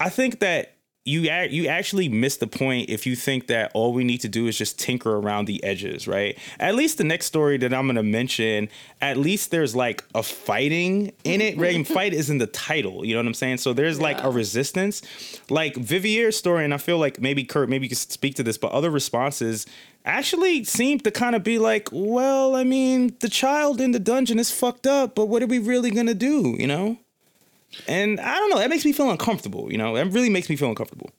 I think that you you actually miss the point if you think that all we need to do is just tinker around the edges, right? At least the next story that I'm gonna mention, at least there's like a fighting in it, right? Fight is in the title, you know what I'm saying? So there's like a resistance, like Vivier's story, and I feel like maybe Kurt, maybe you could speak to this, but other responses actually seem to kind of be like, well, I mean, the child in the dungeon is fucked up, but what are we really gonna do, you know? And I don't know. That makes me feel uncomfortable. You know, that really makes me feel uncomfortable.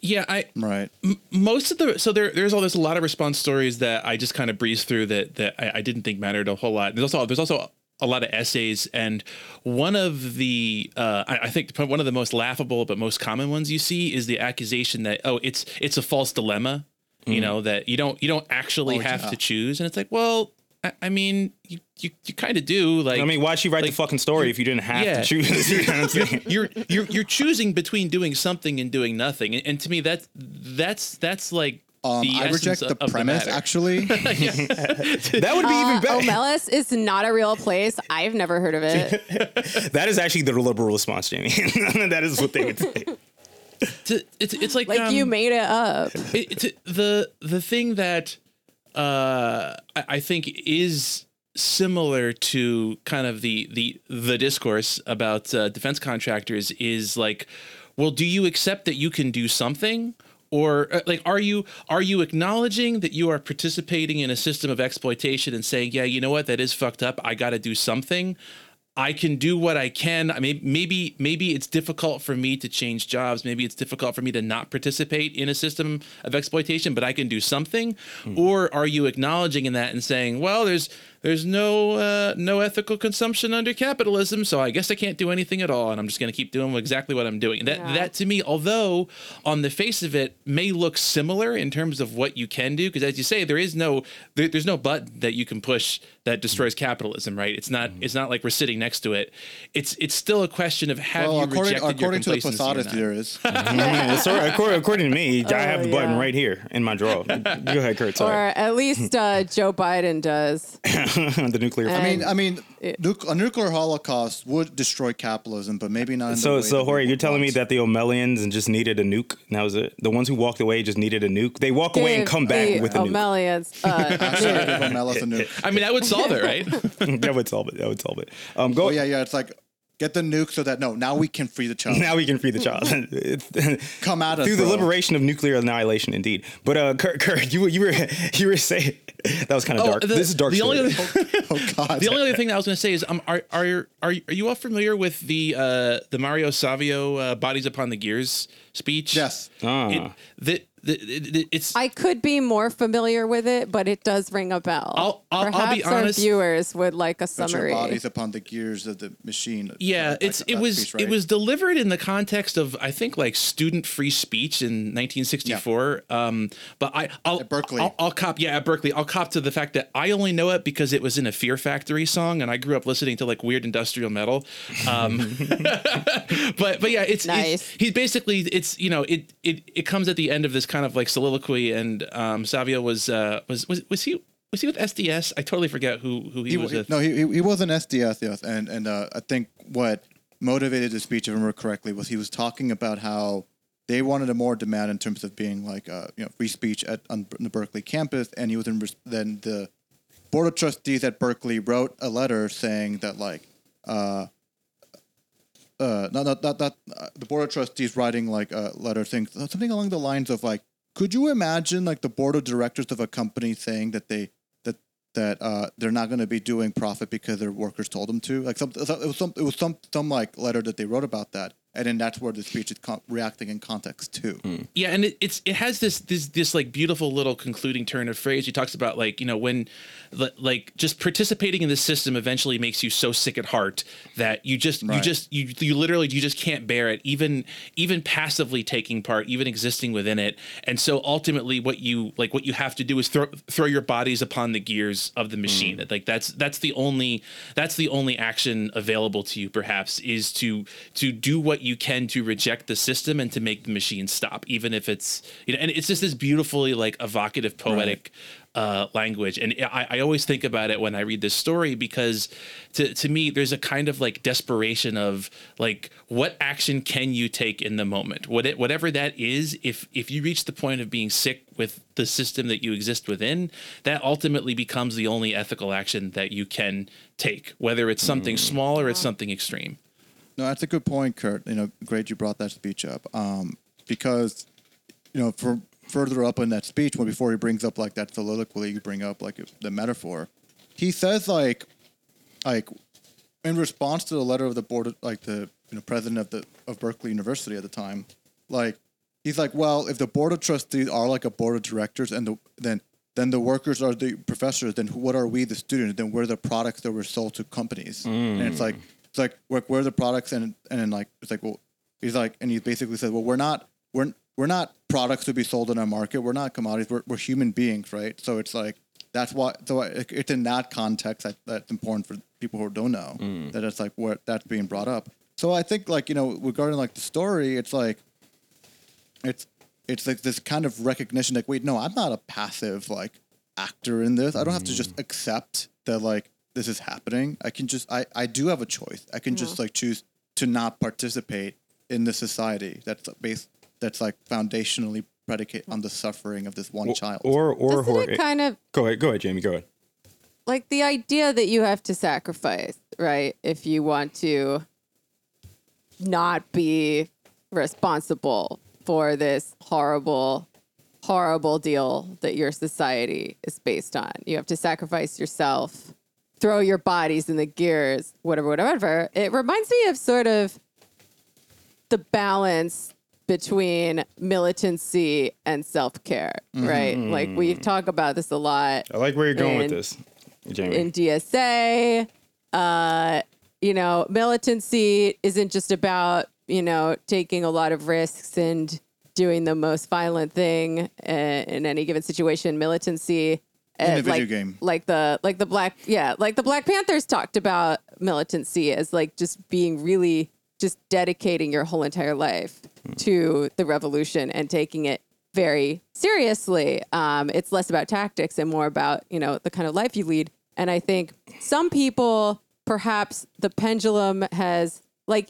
Yeah, I Right. most of the so there there's all there's a lot of response stories that I just kind of breezed through that that I, I didn't think mattered a whole lot. There's also there's also a lot of essays and one of the uh, I, I think one of the most laughable but most common ones you see is the accusation that oh it's it's a false dilemma you know that you don't you don't actually Oh, have yeah. to choose and it's like well I, I mean you you, you kind of do like I mean, why'd she write like, the fucking story if you didn't have yeah. to choose? you know what I'm saying? you're you're you're choosing between doing something and doing nothing and, and to me that's that's that's like Um, the I reject the premise. matter. actually, That would be Uh, even better. Omelas is not a real place. I've never heard of it. that is actually the liberal response, Jamie. that is what they would say. To- it's it's like Like um, you made it up. it, it's- the the thing that uh, I, I think is similar to kind of the the the discourse about uh, defense contractors is like, well, do you accept that you can do something? Or uh, like, are you are you acknowledging that you are participating in a system of exploitation and saying, yeah, you know what, that is fucked up. I got to do something. I can do what I can. I mean, maybe maybe it's difficult for me to change jobs. Maybe it's difficult for me to not participate in a system of exploitation, but I can do something. Hmm. Or are you acknowledging in that and saying, well, there's there's no uh, no ethical consumption under capitalism, so I guess I can't do anything at all, and I'm just going to keep doing exactly what I'm doing. That Yeah. that to me, although on the face of it may look similar in terms of what you can do, because as you say, there is no there, there's no button that you can push that destroys capitalism, right? It's not it's not like we're sitting next to it. It's it's still a question of have Well, you according rejected according to your the complacency or Posadas not? theories, Yeah, so according, according to me, I have the button right here in my drawer. Go ahead, Kurt. Or at least uh, Joe Biden does. the nuclear. I mean, I mean, nuc- a nuclear holocaust would destroy capitalism, but maybe not. In the so, way so that Jorge, we you're telling me that the O'Melians and just needed a nuke? And that was it. The ones who walked away just needed a nuke. They walk away and come back the with a nuke. O'Melians, uh, Hashtag give O'Malley's a nuke. I mean, that would solve it, right? that would solve it. That would solve it. Um, go. Oh yeah, yeah. It's like get the nuke so that no, now we can free the child. Now we can free the child. It's- Come at us, through the liberation of nuclear annihilation, indeed. But uh, Kurt, Kurt, you were you were you were saying that was kind of dark. the- this is dark. The only other, oh god. the only other thing that I was going to say is, um, are are are are you all familiar with the uh, the Mario Savio uh, "Bodies Upon the Gears" speech? yes. Ah. It, the, the, the, it's I could be more familiar with it, but it does ring a bell. I'll- I'll- I'll Perhaps be our viewers would like a Put your summary. bodies upon the gears of the machine. yeah, Like it's that- it that was speech, right? it was delivered in the context of I think like student free speech in 1964. Um, but I I'll, At Berkeley. I'll, I'll cop yeah at Berkeley. I'll cop to the fact that I only know it because it was in a Fear Factory song, and I grew up listening to like weird industrial metal. Um, but but yeah, it's, Nice. it's he's basically it's you know it it it comes at the end of this kind of like soliloquy, and um, Savio was uh was was was he. Was he with SDS? I totally forget who who he, He, was he- with. no, he, he- was an SDS, yes, and and uh, I think what motivated the speech, if I remember correctly, was he was talking about how they wanted a more demand in terms of being like uh, you know free speech at on the Berkeley campus, and he was in then the board of trustees at Berkeley wrote a letter saying that like uh uh not not not, not uh, the board of trustees writing like a letter saying something along the lines of like could you imagine like the board of directors of a company saying that they that that uh they're not going to be doing profit because their workers told them to? Like some it was some it was some some like letter that they wrote about that and then that's where the speech is con- reacting in context too hmm. Yeah, and it, it's it has this this this like beautiful little concluding turn of phrase. He talks about like you know when like just participating in the system eventually makes you so sick at heart that you just you just you you literally you just can't bear it even even passively taking part even existing within it. And so ultimately what you like what you have to do is throw throw your bodies upon the gears of the machine. Hmm. Like that's that's the only that's the only action available to you perhaps is to to do what you can to reject the system and to make the machine stop even if it's you know and it's just this beautifully like evocative poetic uh, language. And I, I always think about it when I read this story because to, to me, there's a kind of like desperation of like, what action can you take in the moment? What it, whatever that is, if, if you reach the point of being sick with the system that you exist within, that ultimately becomes the only ethical action that you can take, whether it's something small or it's something extreme. No, that's a good point, Kurt. You know, great you brought that speech up. Um, because, you know, for further up in that speech, when before he brings up like that soliloquy, you bring up like the metaphor. He says like, like, in response to the letter of the board, of, like the you know president of the of Berkeley University at the time, like he's like, well, if the board of trustees are like a board of directors, and the then then the workers are the professors, then what are we, the students? Then we're the products that were sold to companies, and it's like it's like we're, we're the products, and and then like it's like well, he's like, and he basically said, well, we're not we're we're not products to be sold in our market. We're not commodities. We're, we're human beings, right? So it's like that's why. So it's in that context that, that's important for people who don't know mm. that it's like what that's being brought up. So I think like you know regarding like the story, it's like it's it's like this kind of recognition like wait no i'm not a passive like actor in this i don't have to just mm. accept that like this is happening i can just i i do have a choice i can just like choose to not participate in the society that's based that's like foundationally predicate on the suffering of this one child Or or Doesn't Jorge. it kind of Go ahead, go ahead, Jamie. Go ahead. like the idea that you have to sacrifice, right? If you want to not be responsible for this horrible, horrible deal that your society is based on. You have to sacrifice yourself, throw your bodies in the gears, whatever, whatever. It reminds me of sort of the balance between militancy and self care, right? Like we talk about this a lot. I like where you're going with this. Jamie. in DSA. Uh, you know, militancy isn't just about you know taking a lot of risks and doing the most violent thing uh, in any given situation. Militancy. In uh, video like, game. like the like the black yeah like the black panthers talked about militancy as like just being really just dedicating your whole entire life to the revolution and taking it very seriously. Um, it's less about tactics and more about you know the kind of life you lead. And i think some people perhaps the pendulum has like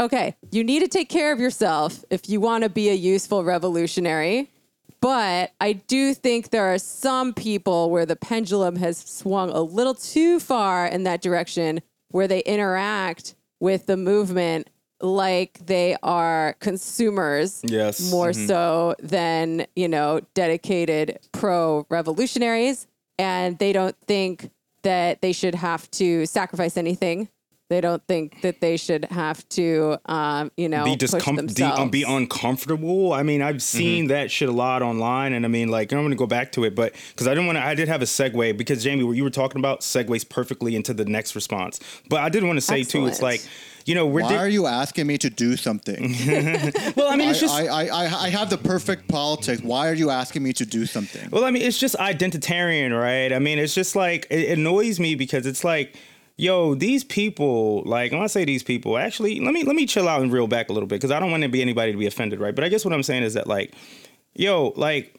okay you need to take care of yourself if you want to be a useful revolutionary but I do think there are some people where the pendulum has swung a little too far in that direction, where they interact with the movement like they are consumers Yes. more mm-hmm. so than, you know, dedicated pro revolutionaries. And they don't think that they should have to sacrifice anything. They don't think that they should have to, um, you know, be push discom- de- um, be uncomfortable. I mean, I've seen that shit a lot online, and I mean, like, I'm going to go back to it, but because I didn't want to, I did have a segue because Jamie, what you were talking about segues perfectly into the next response. But I did want to say too, it's like, you know, we're Why di- are you asking me to do something? well. I mean, it's just I, I, I I have the perfect politics. Why are you asking me to do something? Well, I mean, it's just identitarian, right? I mean, it's just like it annoys me because it's like, yo, these people, like when I say these people, actually, let me let me chill out and reel back a little bit because I don't want to be anybody to be offended, right? But I guess what I'm saying is that like, yo, like,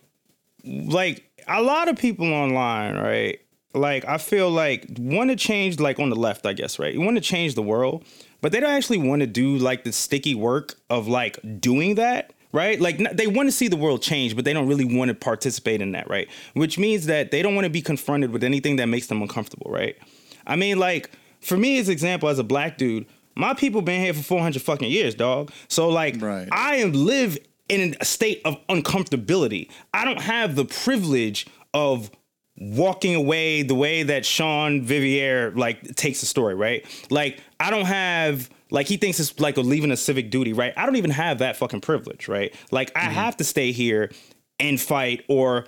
like a lot of people online, right? Like I feel like want to change like on the left, I guess, right? You want to change the world, but they don't actually want to do like the sticky work of like doing that, right? Like they want to see the world change, but they don't really want to participate in that, right? Which means that they don't want to be confronted with anything that makes them uncomfortable, right? I mean, like for me as example, as a black dude, my people been here for 400 fucking years, dog. So like Right. I am live in a state of uncomfortability. I don't have the privilege of walking away the way that Sean Vivier like takes the story, right? Like I don't have like he thinks it's like a leaving a civic duty, right? I don't even have that fucking privilege, right? Like I mm-hmm. have to stay here and fight or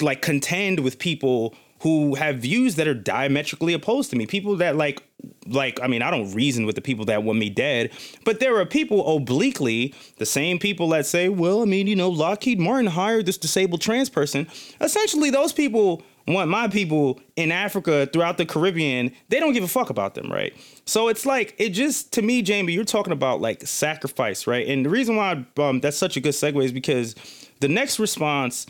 like contend with people who have views that are diametrically opposed to me. People that like like I mean, I don't reason with the people that want me dead, but there are people obliquely, the same people that say, "Well, I mean, you know, Lockheed Martin hired this disabled trans person." Essentially, those people want my people in Africa throughout the Caribbean. They don't give a fuck about them, right? So it's like it just to me, Jamie, you're talking about like sacrifice, right? And the reason why um, that's such a good segue is because the next response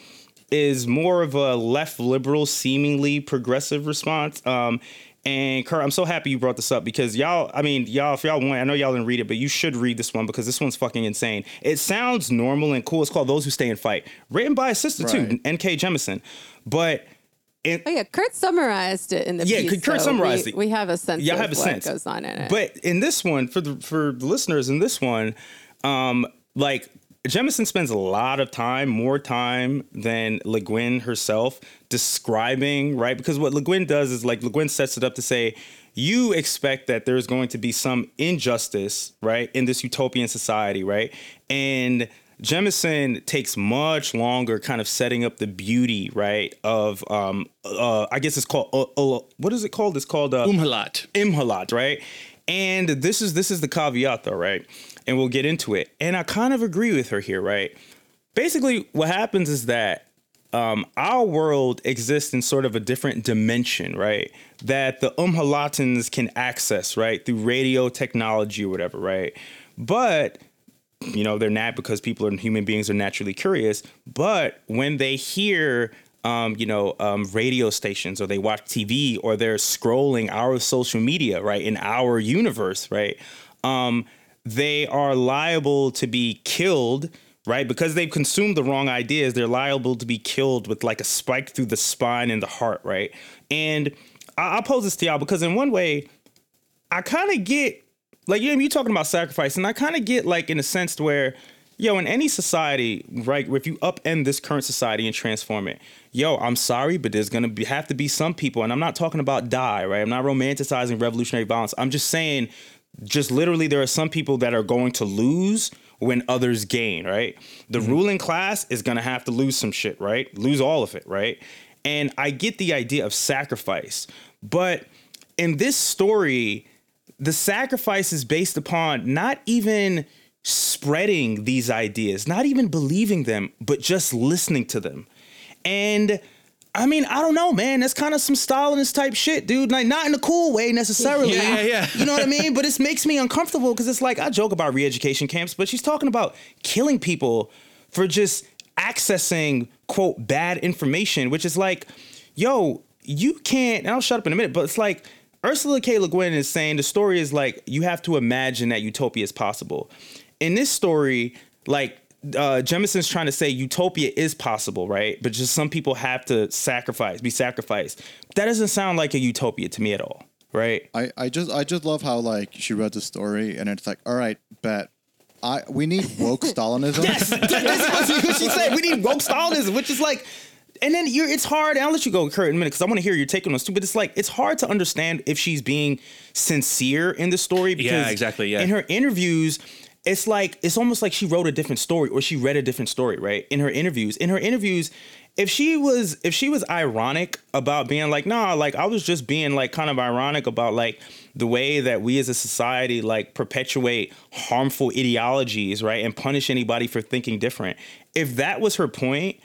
is more of a left liberal, seemingly progressive response. Um, and Kurt, I'm so happy you brought this up because y'all, I mean, y'all, if y'all want, I know y'all didn't read it, but you should read this one because this one's fucking insane. It sounds normal and cool. It's called Those Who Stay and Fight, written by a sister too, N.K. Jemisin. But it, Oh yeah, Kurt summarized it in the Yeah, piece. Kurt so summarized we, it. We have a sense Y'all of have a what sense. goes on in it. But in this one, for the for the listeners in this one, um, like Jemisin spends a lot of time, more time than Le Guin herself, describing right because what Le Guin does is like Le Guin sets it up to say. You expect that there's going to be some injustice, right, in this utopian society, right? And Jemisin takes much longer kind of setting up the beauty, right, of um uh I guess it's called uh, uh, what is it called? It's called uh, Um-Helat. imhalat, right? And this is this is the caveat though, right? And we'll get into it. And I kind of agree with her here, right? Basically, what happens is that um, our world exists in sort of a different dimension, right? That the Umhalatans can access, right, through radio technology or whatever, right? But you know they're not because people and human beings are naturally curious but when they hear um, you know um, radio stations or they watch tv or they're scrolling our social media right in our universe right um, they are liable to be killed right because they've consumed the wrong ideas they're liable to be killed with like a spike through the spine and the heart right and I- i'll pose this to y'all because in one way I kind of get like you you talking about sacrifice, and I kind of get like in a sense where, yo, in any society, right, if you upend this current society and transform it, yo, I'm sorry, but there's gonna be have to be some people, and I'm not talking about die, right? I'm not romanticizing revolutionary violence. I'm just saying, just literally, there are some people that are going to lose when others gain, right? The mm-hmm. ruling class is gonna have to lose some shit, right? Lose all of it, right? And I get the idea of sacrifice, but in this story, the sacrifice is based upon not even spreading these ideas, not even believing them, but just listening to them. And I mean, I don't know, man. That's kind of some Stalinist type shit, dude. Like, not in a cool way necessarily. Yeah, yeah, yeah. You know what I mean? But it makes me uncomfortable because it's like I joke about re-education camps, but she's talking about killing people for just accessing quote bad information, which is like, yo, you can't. And I'll shut up in a minute, but it's like Ursula K. Le Guin is saying the story is like you have to imagine that utopia is possible. In this story, like uh, Jemisin's trying to say utopia is possible, right? But just some people have to sacrifice, be sacrificed. That doesn't sound like a utopia to me at all, right? I, I just I just love how like she read the story and it's like, all right, bet. I we need woke Stalinism. Yes, that's what she said. We need woke Stalinism, which is like, and then you're. It's hard. I'll let you go, Kurt, in a minute, because I want to hear your take on this too. But it's like it's hard to understand if she's being sincere in the story. Because Yeah, exactly, yeah. In her interviews, it's like it's almost like she wrote a different story or she read a different story, right? In her interviews, in her interviews. If she was if she was ironic about being like, nah, like I was just being like kind of ironic about like the way that we as a society like perpetuate harmful ideologies, right? And punish anybody for thinking different. If that was her point,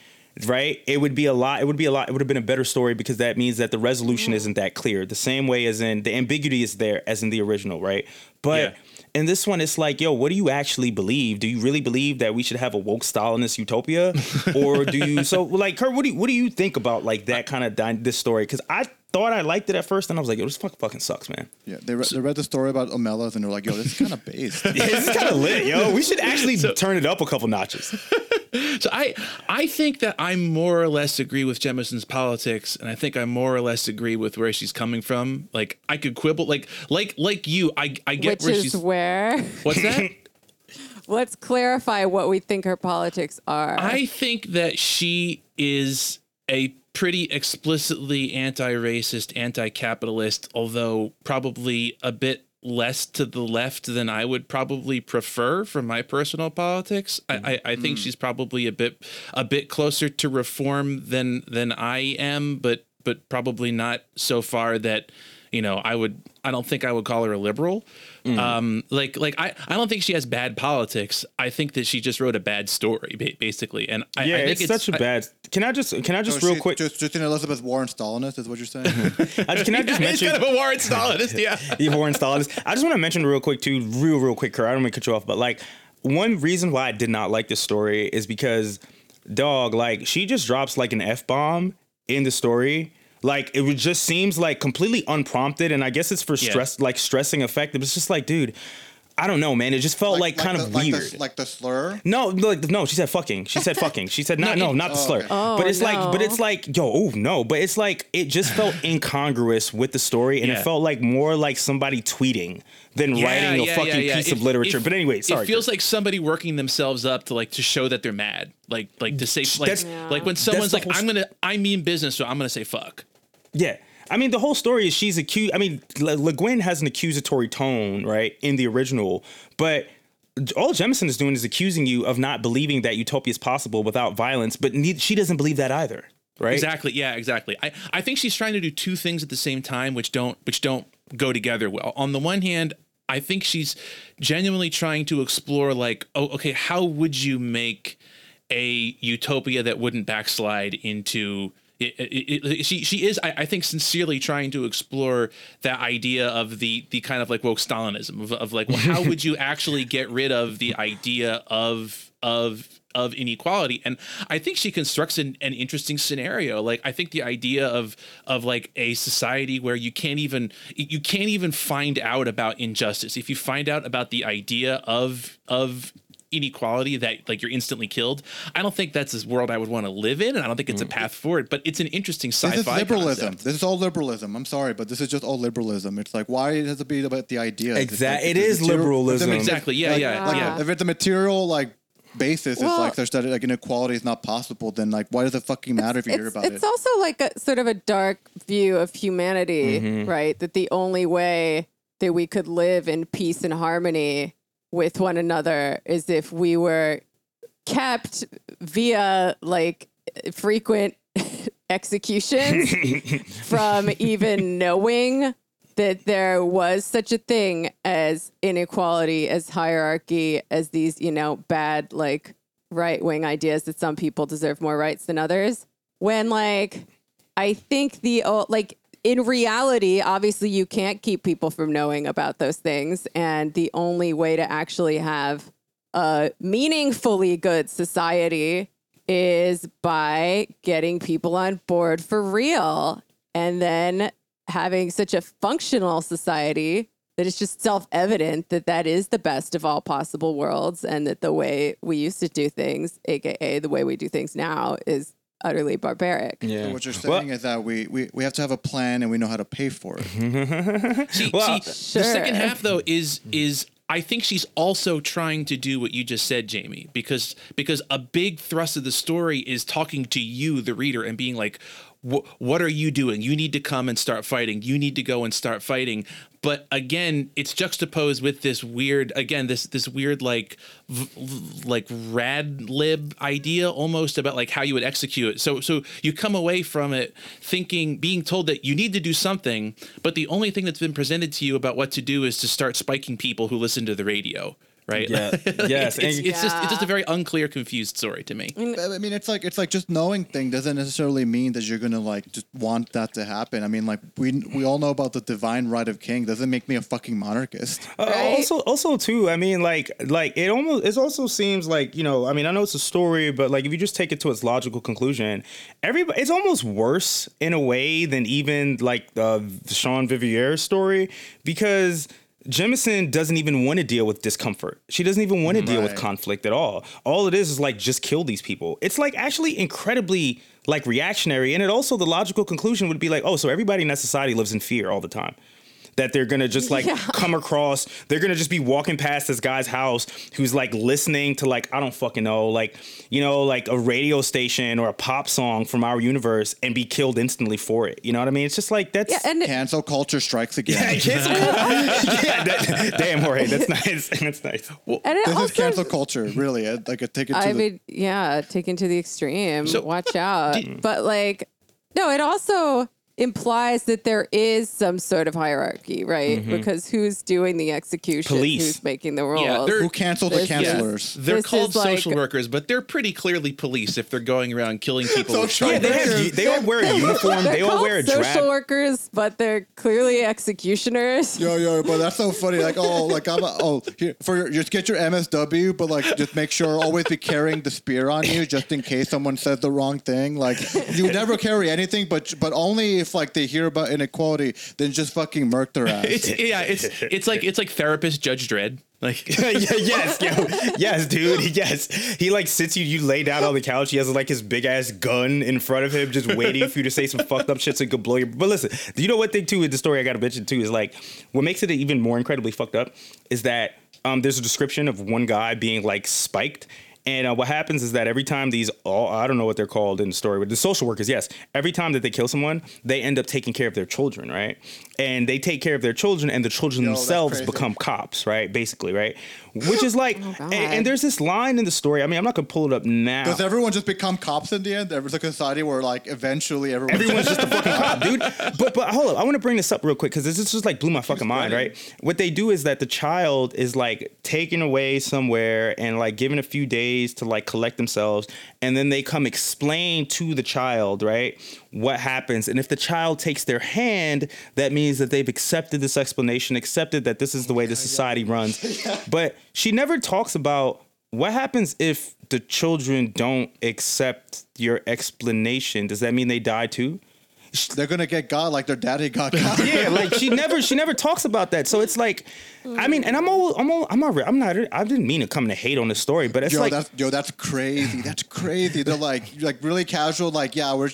right it would be a lot it would be a lot it would have been a better story because that means that the resolution mm. isn't that clear the same way as in the ambiguity is there as in the original right but Yeah. In this one it's like yo what do you actually believe? Do you really believe that we should have a woke stalinist utopia? Or do you so like kurt what do you what do you think about like that kind of dy- this story? Because i thought i liked it at first and i was like yo this fuck, fucking sucks man. Yeah, they, re- they read the story about Omelas and they're like, yo, this is kind of based. yeah, this is kind of lit yo. We should actually turn it up a couple notches So I I think that I more or less agree with Jemisin's politics, and I think I more or less agree with where she's coming from. Like I could quibble, like like like you, I I get Which where is she's. where. What's that? Let's clarify what we think her politics are. I think that she is a pretty explicitly anti-racist, anti-capitalist, although probably a bit less to the left than I would probably prefer for my personal politics. I, I, I think mm. she's probably a bit a bit closer to reform than than I am, but but probably not so far that you know I would I don't think I would call her a liberal. Um, like like I, I don't think she has bad politics. I think that she just wrote a bad story basically, and I, yeah I think it's, such a I- bad can i just can i just So real she- quick Just, just an Elizabeth Warren Stalinist is what you're saying? I just, can i just Yeah, mention kind of a Warren Stalinist, yeah. You've Warren Stalinist. I just want to mention real quick too, real real quick, Kurt. I don't want to cut you off, but like one reason why I did not like this story is because dog, like she just drops like an f bomb in the story. Like it would just seems like completely unprompted, and I guess it's for Yeah. stress, like stressing effect. It's just like, dude, I don't know, man. It just felt like, kind the, of like weird. The, like the slur. No, like no, she said fucking. She said fucking. She said not no, it- not the oh, slur. okay. Oh, but it's like but it's like yo, oh no, but it's like it just felt incongruous with the story and Yeah. it felt like more like somebody tweeting than Yeah, writing a yeah, fucking yeah, yeah. piece It- of literature. it- but anyway, sorry. It feels like somebody working themselves up to like to show that they're mad, like like to say like Yeah. like when someone's like, "I'm gonna I mean business, so I'm gonna say fuck." Yeah. I mean, the whole story is she's accused. I mean, Le, Le Guin has an accusatory tone, right, in the original, but all Jemisin is doing is accusing you of not believing that utopia is possible without violence, but ne- she doesn't believe that either, right? Exactly. Yeah. Exactly. I, I think she's trying to do two things at the same time, which don't which don't go together well. On the one hand, I think she's genuinely trying to explore like, oh, okay, how would you make a utopia that wouldn't backslide into it, it, it, she she is I, I think sincerely trying to explore that idea of the the kind of like woke Stalinism of, of like well how would you actually get rid of the idea of of of inequality? And i think she constructs an, an interesting scenario. Like i think the idea of of like a society where you can't even you can't even find out about injustice. If you find out about the idea of of inequality that like you're instantly killed i don't think that's this world i would want to live in and i don't think it's a path forward but it's an interesting sci-fi This is liberalism. concept. This is all liberalism. I'm sorry, but this is just all liberalism. It's like why does it be about the idea? Exact- Like, it the is material- liberalism. Exactly, yeah, like- yeah, like, yeah. If it's a material like basis, Well- it's like there's that like inequality is not possible. Then like why does it fucking matter if you hear it's, about it's it? It's also like a sort of a dark view of humanity, Mm-hmm. right? That the only way that we could live in peace and harmony with one another is if we were kept via like frequent executions from even knowing that there was such a thing as inequality, as hierarchy, as these, you know, bad, like right wing ideas that some people deserve more rights than others. When, like, I think the, oh, like, in reality, obviously, you can't keep people from knowing about those things. And the only way to actually have a meaningfully good society is by getting people on board for real and then having such a functional society that it's just self-evident that that is the best of all possible worlds and that the way we used to do things aka the way we do things now is utterly barbaric Yeah. So what you're Well- saying is that we, we, we have to have a plan and we know how to pay for it. See, Well- see the second half though is is I think she's also trying to do what you just said, Jamie, because because a big thrust of the story is talking to you, the reader, and being like, "Wh- "What are you doing? You need to come and start fighting. You need to go and start fighting." But again, it's juxtaposed with this weird, again, this this weird like v- like rad lib idea almost about like how you would execute it. So so you come away from it thinking, being told that you need to do something, but the only thing that's been presented to you about what to do is to start spiking people who listen to the radio. Right. Yeah. Yes, It's, and- it's just it's just a very unclear, confused story to me. I mean, it's like it's like just knowing thing doesn't necessarily mean that you're gonna like just want that to happen. I mean, like we we all know about the divine right of king. Doesn't make me a fucking monarchist. Uh, Right? Also, also too. I mean, like, like it almost. It also seems like you know. I mean, I know it's a story, but like if you just take it to its logical conclusion, everybody. It's almost worse in a way than even like uh, the Sean Vivier story because. Jemisin doesn't even want to deal with discomfort. She doesn't even want to deal with conflict at all. All it is is like just kill these people. It's like actually incredibly like reactionary, and it also the logical conclusion would be like, oh, so everybody in that society lives in fear all the time that they're gonna just like Yeah. come across they're gonna just be walking past this guy's house who's like listening to like i don't fucking know like you know like a radio station or a pop song from our universe and be killed instantly for it you know what i mean it's just like that's yeah and Cancel culture strikes yeah, again. cancel- yeah, that- damn Jorge, that's nice that's nice and it This also is cancel culture, really. I- Like, I take it to I the. mean, yeah, taken to the extreme. So- Watch out. but like, no, it also implies that there is some sort of hierarchy, right? Mm-hmm. Because who's doing the execution? Police. Who's making the rules? Yeah, who canceled the This- yeah. They're This called is like- social workers, but they're pretty clearly police if they're going around killing people. with yeah, they, have, they all wear a uniform They're all wear a dress. social drab workers, but they're clearly executioners. Yo, yo, but that's so funny. Like, oh, like I'm, a, oh, here for your, just get your MSW, but like, just make sure always be carrying the spear on you, just in case someone says the wrong thing. Like, you never carry anything, but but only if like they hear about inequality, then just fucking murk their ass. It's yeah, it's it's like it's like therapist Judge Dredd. Like yes, yo, yes, dude, yes. He like sits you, you lay down on the couch. He has like his big ass gun in front of him, just waiting for you to say some fucked up shit so he could blow your. But listen, do you know what thing too with the story I got to mention too is like what makes it even more incredibly fucked up is that um there's a description of one guy being like spiked. And uh, what happens is that every time these, all I don't know what they're called in the story, but the social workers, yes, every time that they kill someone, they end up taking care of their children, right? And they take care of their children, and the children Yo, themselves become cops, right? Basically, right? Which is oh like, Oh, and, and there's this line in the story. I mean, I'm not gonna pull it up now. Does everyone just become cops in the end? There's a society where like eventually everyone. Everyone's just a fucking cop, dude. But but hold up, I want to bring this up real quick because this is just like blew my fucking mind, right? What they do is that the child is like taken away somewhere and like given a few days to like collect themselves, and then they come explain to the child, right, what happens. And if the child takes their hand, that means that they've accepted this explanation, accepted that this is the way the society runs. But she never talks about what happens if the children don't accept your explanation. Does that mean they die too? They're gonna get God like their daddy got God. yeah, like she never she never talks about that. So it's like, I mean, and I'm all I'm all I'm not I'm not I didn't mean to come to hate on the story, but it's Yo, like that's yo, that's crazy. That's crazy. They're like like really casual. Like, yeah, we're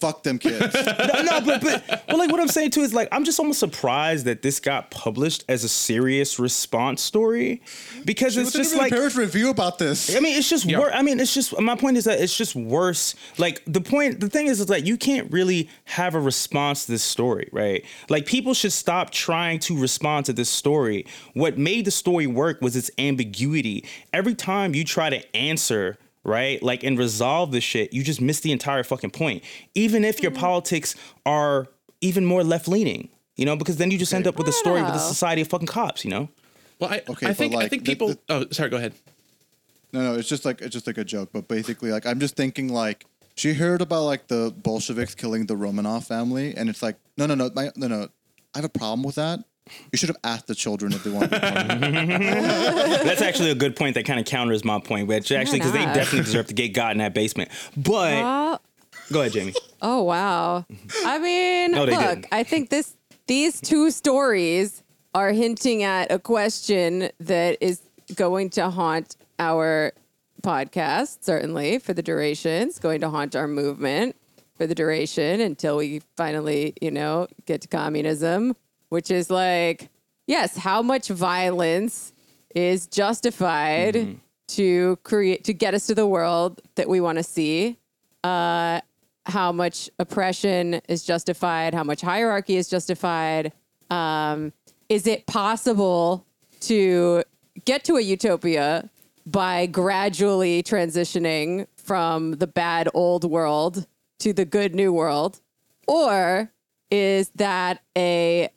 fuck them kids. no, no, but but but like what I'm saying too is like I'm just almost surprised that this got published as a serious response story because it's just like the parents review about this? I mean, it's just Yeah. worse. I mean, it's just my point is that it's just worse. Like the point, the thing is, is that you can't really have a response to this story, right? Like people should stop trying to respond to this story. What made the story work was its ambiguity. Every time you try to answer. Right? Like and resolve the shit, you just miss the entire fucking point. Even if your mm-hmm. politics are even more left leaning, you know, because then you just end up with a story with a society of fucking cops, you know? Well, I, Okay, I but think I like, think the- people. the- oh, sorry. Go ahead. No, no, it's just like it's just like a joke. But basically, like I'm just thinking like she heard about like the Bolsheviks killing the Romanov family, and it's like no, no, no, my, no, no. I have a problem with that. You should have asked the children if they want to be part of it. That's actually a good point that kind of counters my point, which actually, because they enough. definitely deserve to get God in that basement. But Oh, go ahead, Jamie. oh wow. I mean, No, they look, didn't. I think this these two stories are hinting at a question that is going to haunt our podcast, certainly for the duration. It's going to haunt our movement for the duration until we finally, you know, get to communism, which is like, yes, how much violence is justified Mm-hmm. to create to get us to the world that we want to see? Uh, how much oppression is justified? How much hierarchy is justified? Um, is it possible to get to a utopia by gradually transitioning from the bad old world to the good new world? Or is that a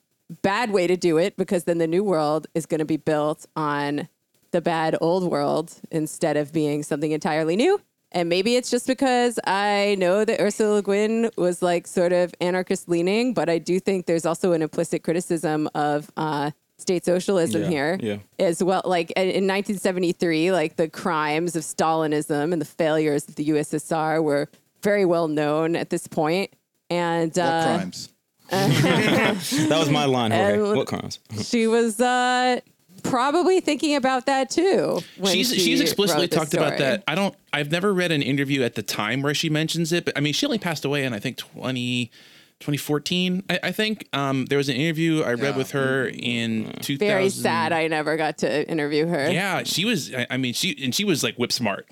bad way to do it because then the new world is going to be built on the bad old world instead of being something entirely new? And maybe it's just because I know that Ursula Le Guin was like sort of anarchist leaning, but I do think there's also an implicit criticism of uh, state socialism Yeah, here yeah. as well. Like in in 1973, like the crimes of Stalinism and the failures of the USSR were very well known at this point. And uh, crimes? That was my line, Jorge. What crimes? she was uh, probably thinking about that too. when she's she she's explicitly wrote this talked about story. that. I don't. I've never read an interview at the time where she mentions it, but I mean, she only passed away in I think 20, 2014. I, I think um, there was an interview I read Yeah. with her in 2000. Very sad. I never got to interview her. Yeah, she was. I, I mean, she and she was like whip smart,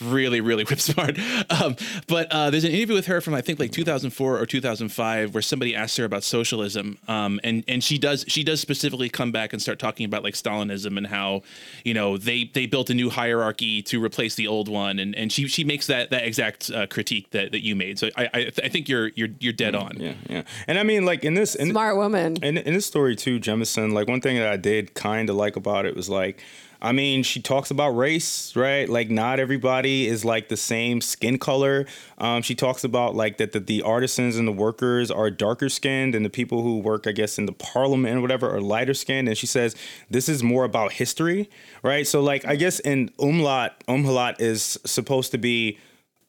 really, really whip smart. Um, but uh, there's an interview with her from I think like 2004 or 2005 where somebody asked her about socialism, um, and and she does she does specifically come back and start talking about like Stalinism and how you know they they built a new hierarchy to replace the old one, and and she she makes that that exact uh, critique that, that you made. So I I, I think you're you're you're dead on. Yeah, yeah. And I mean, like in this, in, Smart woman. in, in this story too, Jemisin, like one thing that I did kind of like about it was like, I mean, she talks about race, right? Like not everybody is like the same skin color. Um, she talks about like that the, the artisans and the workers are darker skinned and the people who work, I guess, in the parliament or whatever are lighter skinned. And she says this is more about history, right? So like I guess in Um-Helat, Um-Helat is supposed to be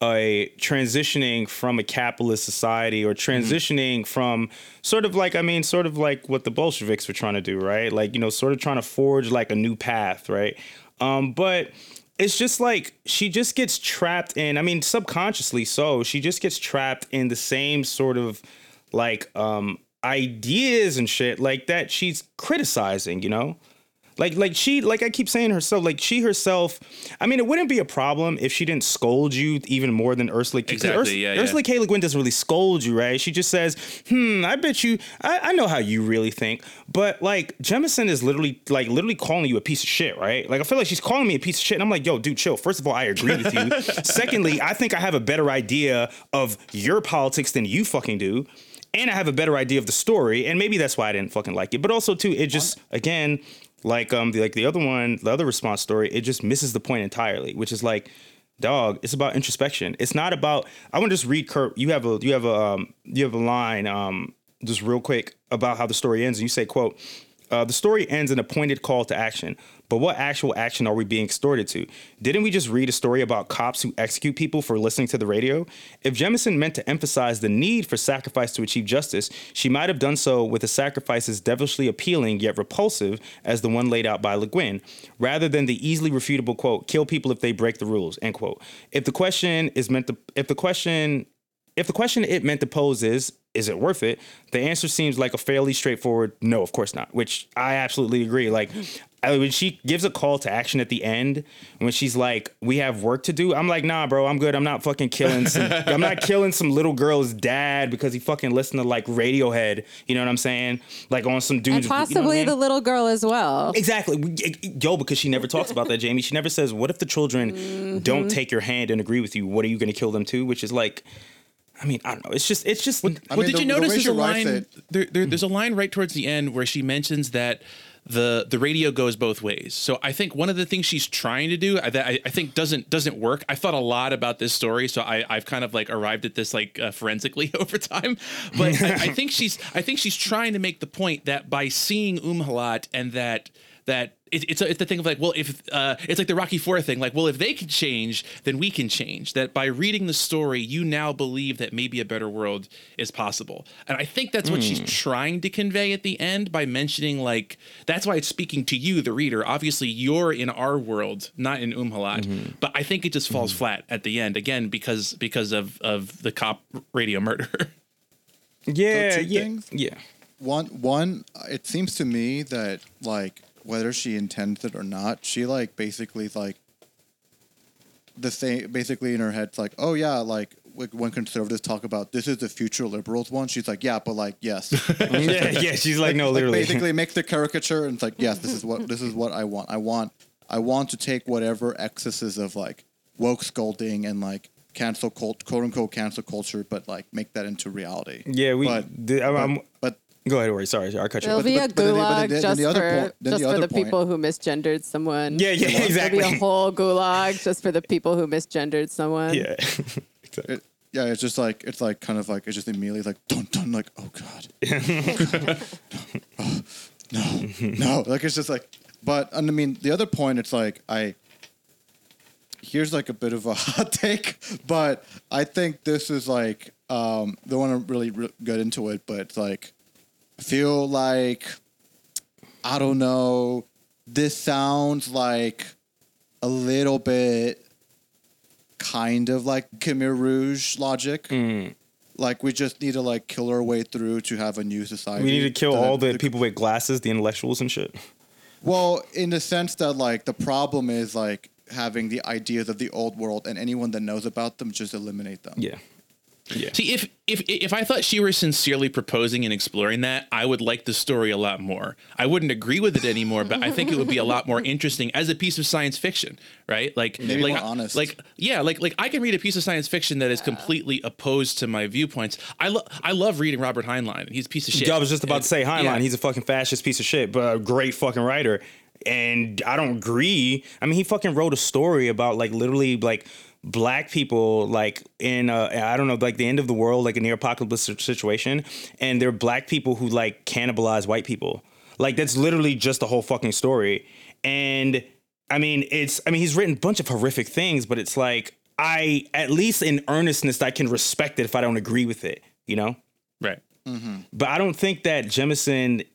a transitioning from a capitalist society or transitioning from sort of like I mean sort of like what the Bolsheviks were trying to do, right? Like, you know, sort of trying to forge like a new path, right? Um but it's just like she just gets trapped in I mean subconsciously so, she just gets trapped in the same sort of like um ideas and shit like that she's criticizing, you know? Like, like she, like I keep saying herself, like she herself. I mean, it wouldn't be a problem if she didn't scold you even more than Ursula. Exactly, Urs- yeah, yeah. Ursula K. Le Guin doesn't really scold you, right? She just says, "Hmm, I bet you, I, I know how you really think." But like Jemisin is literally, like, literally calling you a piece of shit, right? Like I feel like she's calling me a piece of shit, and I'm like, "Yo, dude, chill." First of all, I agree with you. Secondly, I think I have a better idea of your politics than you fucking do and I have a better idea of the story, and maybe that's why I didn't fucking like it. But also too, it just again, like um, the, like the other one, the other response story, it just misses the point entirely, which is like, dog, it's about introspection. It's not about. I want to just read Kurt. You have a you have a um, you have a line um, just real quick about how the story ends, and you say, "quote." Uh, the story ends in a pointed call to action, but what actual action are we being extorted to? Didn't we just read a story about cops who execute people for listening to the radio? If Jemisin meant to emphasize the need for sacrifice to achieve justice, she might have done so with a sacrifice as devilishly appealing yet repulsive as the one laid out by Le Guin, rather than the easily refutable quote, kill people if they break the rules, end quote. If the question is meant to, if the question if the question it meant to pose is is it worth it? The answer seems like a fairly straightforward no, of course not, which I absolutely agree. Like I, when she gives a call to action at the end, when she's like, "We have work to do," I'm like, "Nah, bro, I'm good. I'm not fucking killing some. I'm not killing some little girl's dad because he fucking listened to like Radiohead. You know what I'm saying? Like on some dudes. And you know I possibly mean? the little girl as well. Exactly. We- Yo, because she never talks about that, Jamie. She never says, What if the children Mm-hmm. don't take your hand and agree with you? What are you going to kill them too? Which is like, I mean, I don't know. It's just, it's just, I well, mean, did the- you notice way there's a line? There, there, there's a line right towards the end where she mentions that the the radio goes both ways. So I think one of the things she's trying to do that I, I think doesn't doesn't work. I thought a lot about this story, so I, I've kind of like arrived at this like uh, forensically over time. But I, I think she's I think she's trying to make the point that by seeing Um-Helat and that that it, it's a, it's the thing of like, well, if uh, it's like the Rocky Four thing, like, well, if they can change, then we can change. That by reading the story, you now believe that maybe a better world is possible, and I think that's what she's hmm. trying to convey at the end by mentioning like that's why it's speaking to you, the reader. Obviously, you're in our world, not in Um-Helat, mm-hmm. but I think it just falls mm-hmm. flat at the end again because because of of the cop radio murder. yeah, two yeah, things? yeah. One, one. It seems to me that like whether she intends it or not, she like basically like the same. Basically in her head, it's like, oh yeah, like like, when conservatives talk about this is the future liberals one, she's like, yeah, but like yes, yeah, yeah. She's like, no, like literally. basically make the caricature and it's like, yes, this is what this is what I want. I want I want to take whatever excesses of like woke scolding and like cancel cult, quote unquote cancel culture, but like make that into reality. yeah, we, but, the- I'm- but, but go ahead, Ori. Sorry, I cut you There'll off. be a but- but then the- but gulag then the- just the other for point- then just the for other the point- people who misgendered someone. Yeah, yeah, exactly. There'll be a whole gulag just for the people who misgendered someone. Yeah. exactly. it, yeah, it's just like it's like kind of like it's just immediately like dun dun like oh god, Oh, no, no, like it's just like. But and I mean, the other point, it's like I. Here's like a bit of a hot take, but I think this is like um, don't want to really re- get into it, but it's like I feel like I don't know. This sounds like a little bit kind of like Khmer Rouge logic. Mm. Like we just need to like kill our way through to have a new society. We need to kill So all that the people with glasses, the intellectuals and shit. Well, in the sense that like the problem is like having the ideas of the old world, and anyone that knows about them just eliminate them. Yeah. Yeah. See, if if if I thought she were sincerely proposing and exploring that, I would like the story a lot more. I wouldn't agree with it anymore, but I think it would be a lot more interesting as a piece of science fiction, right? Like, Maybe like, more honest. like, yeah, like, like I can read a piece of science fiction that is completely opposed to my viewpoints. I love, I love reading Robert Heinlein. He's a piece of shit. Yeah, I was just about And- to say Heinlein. yeah. He's a fucking fascist piece of shit, but a great fucking writer. And I don't agree. I mean, he fucking wrote a story about like literally like black people like in uh I don't know like the end of the world like a near apocalypse situation, and they're black people who like cannibalize white people. Like that's literally just the whole fucking story. And I mean, it's I mean he's written a bunch of horrific things, but it's like I at least in earnestness I can respect it if I don't agree with it. You know. right. But I don't think that Jemisin.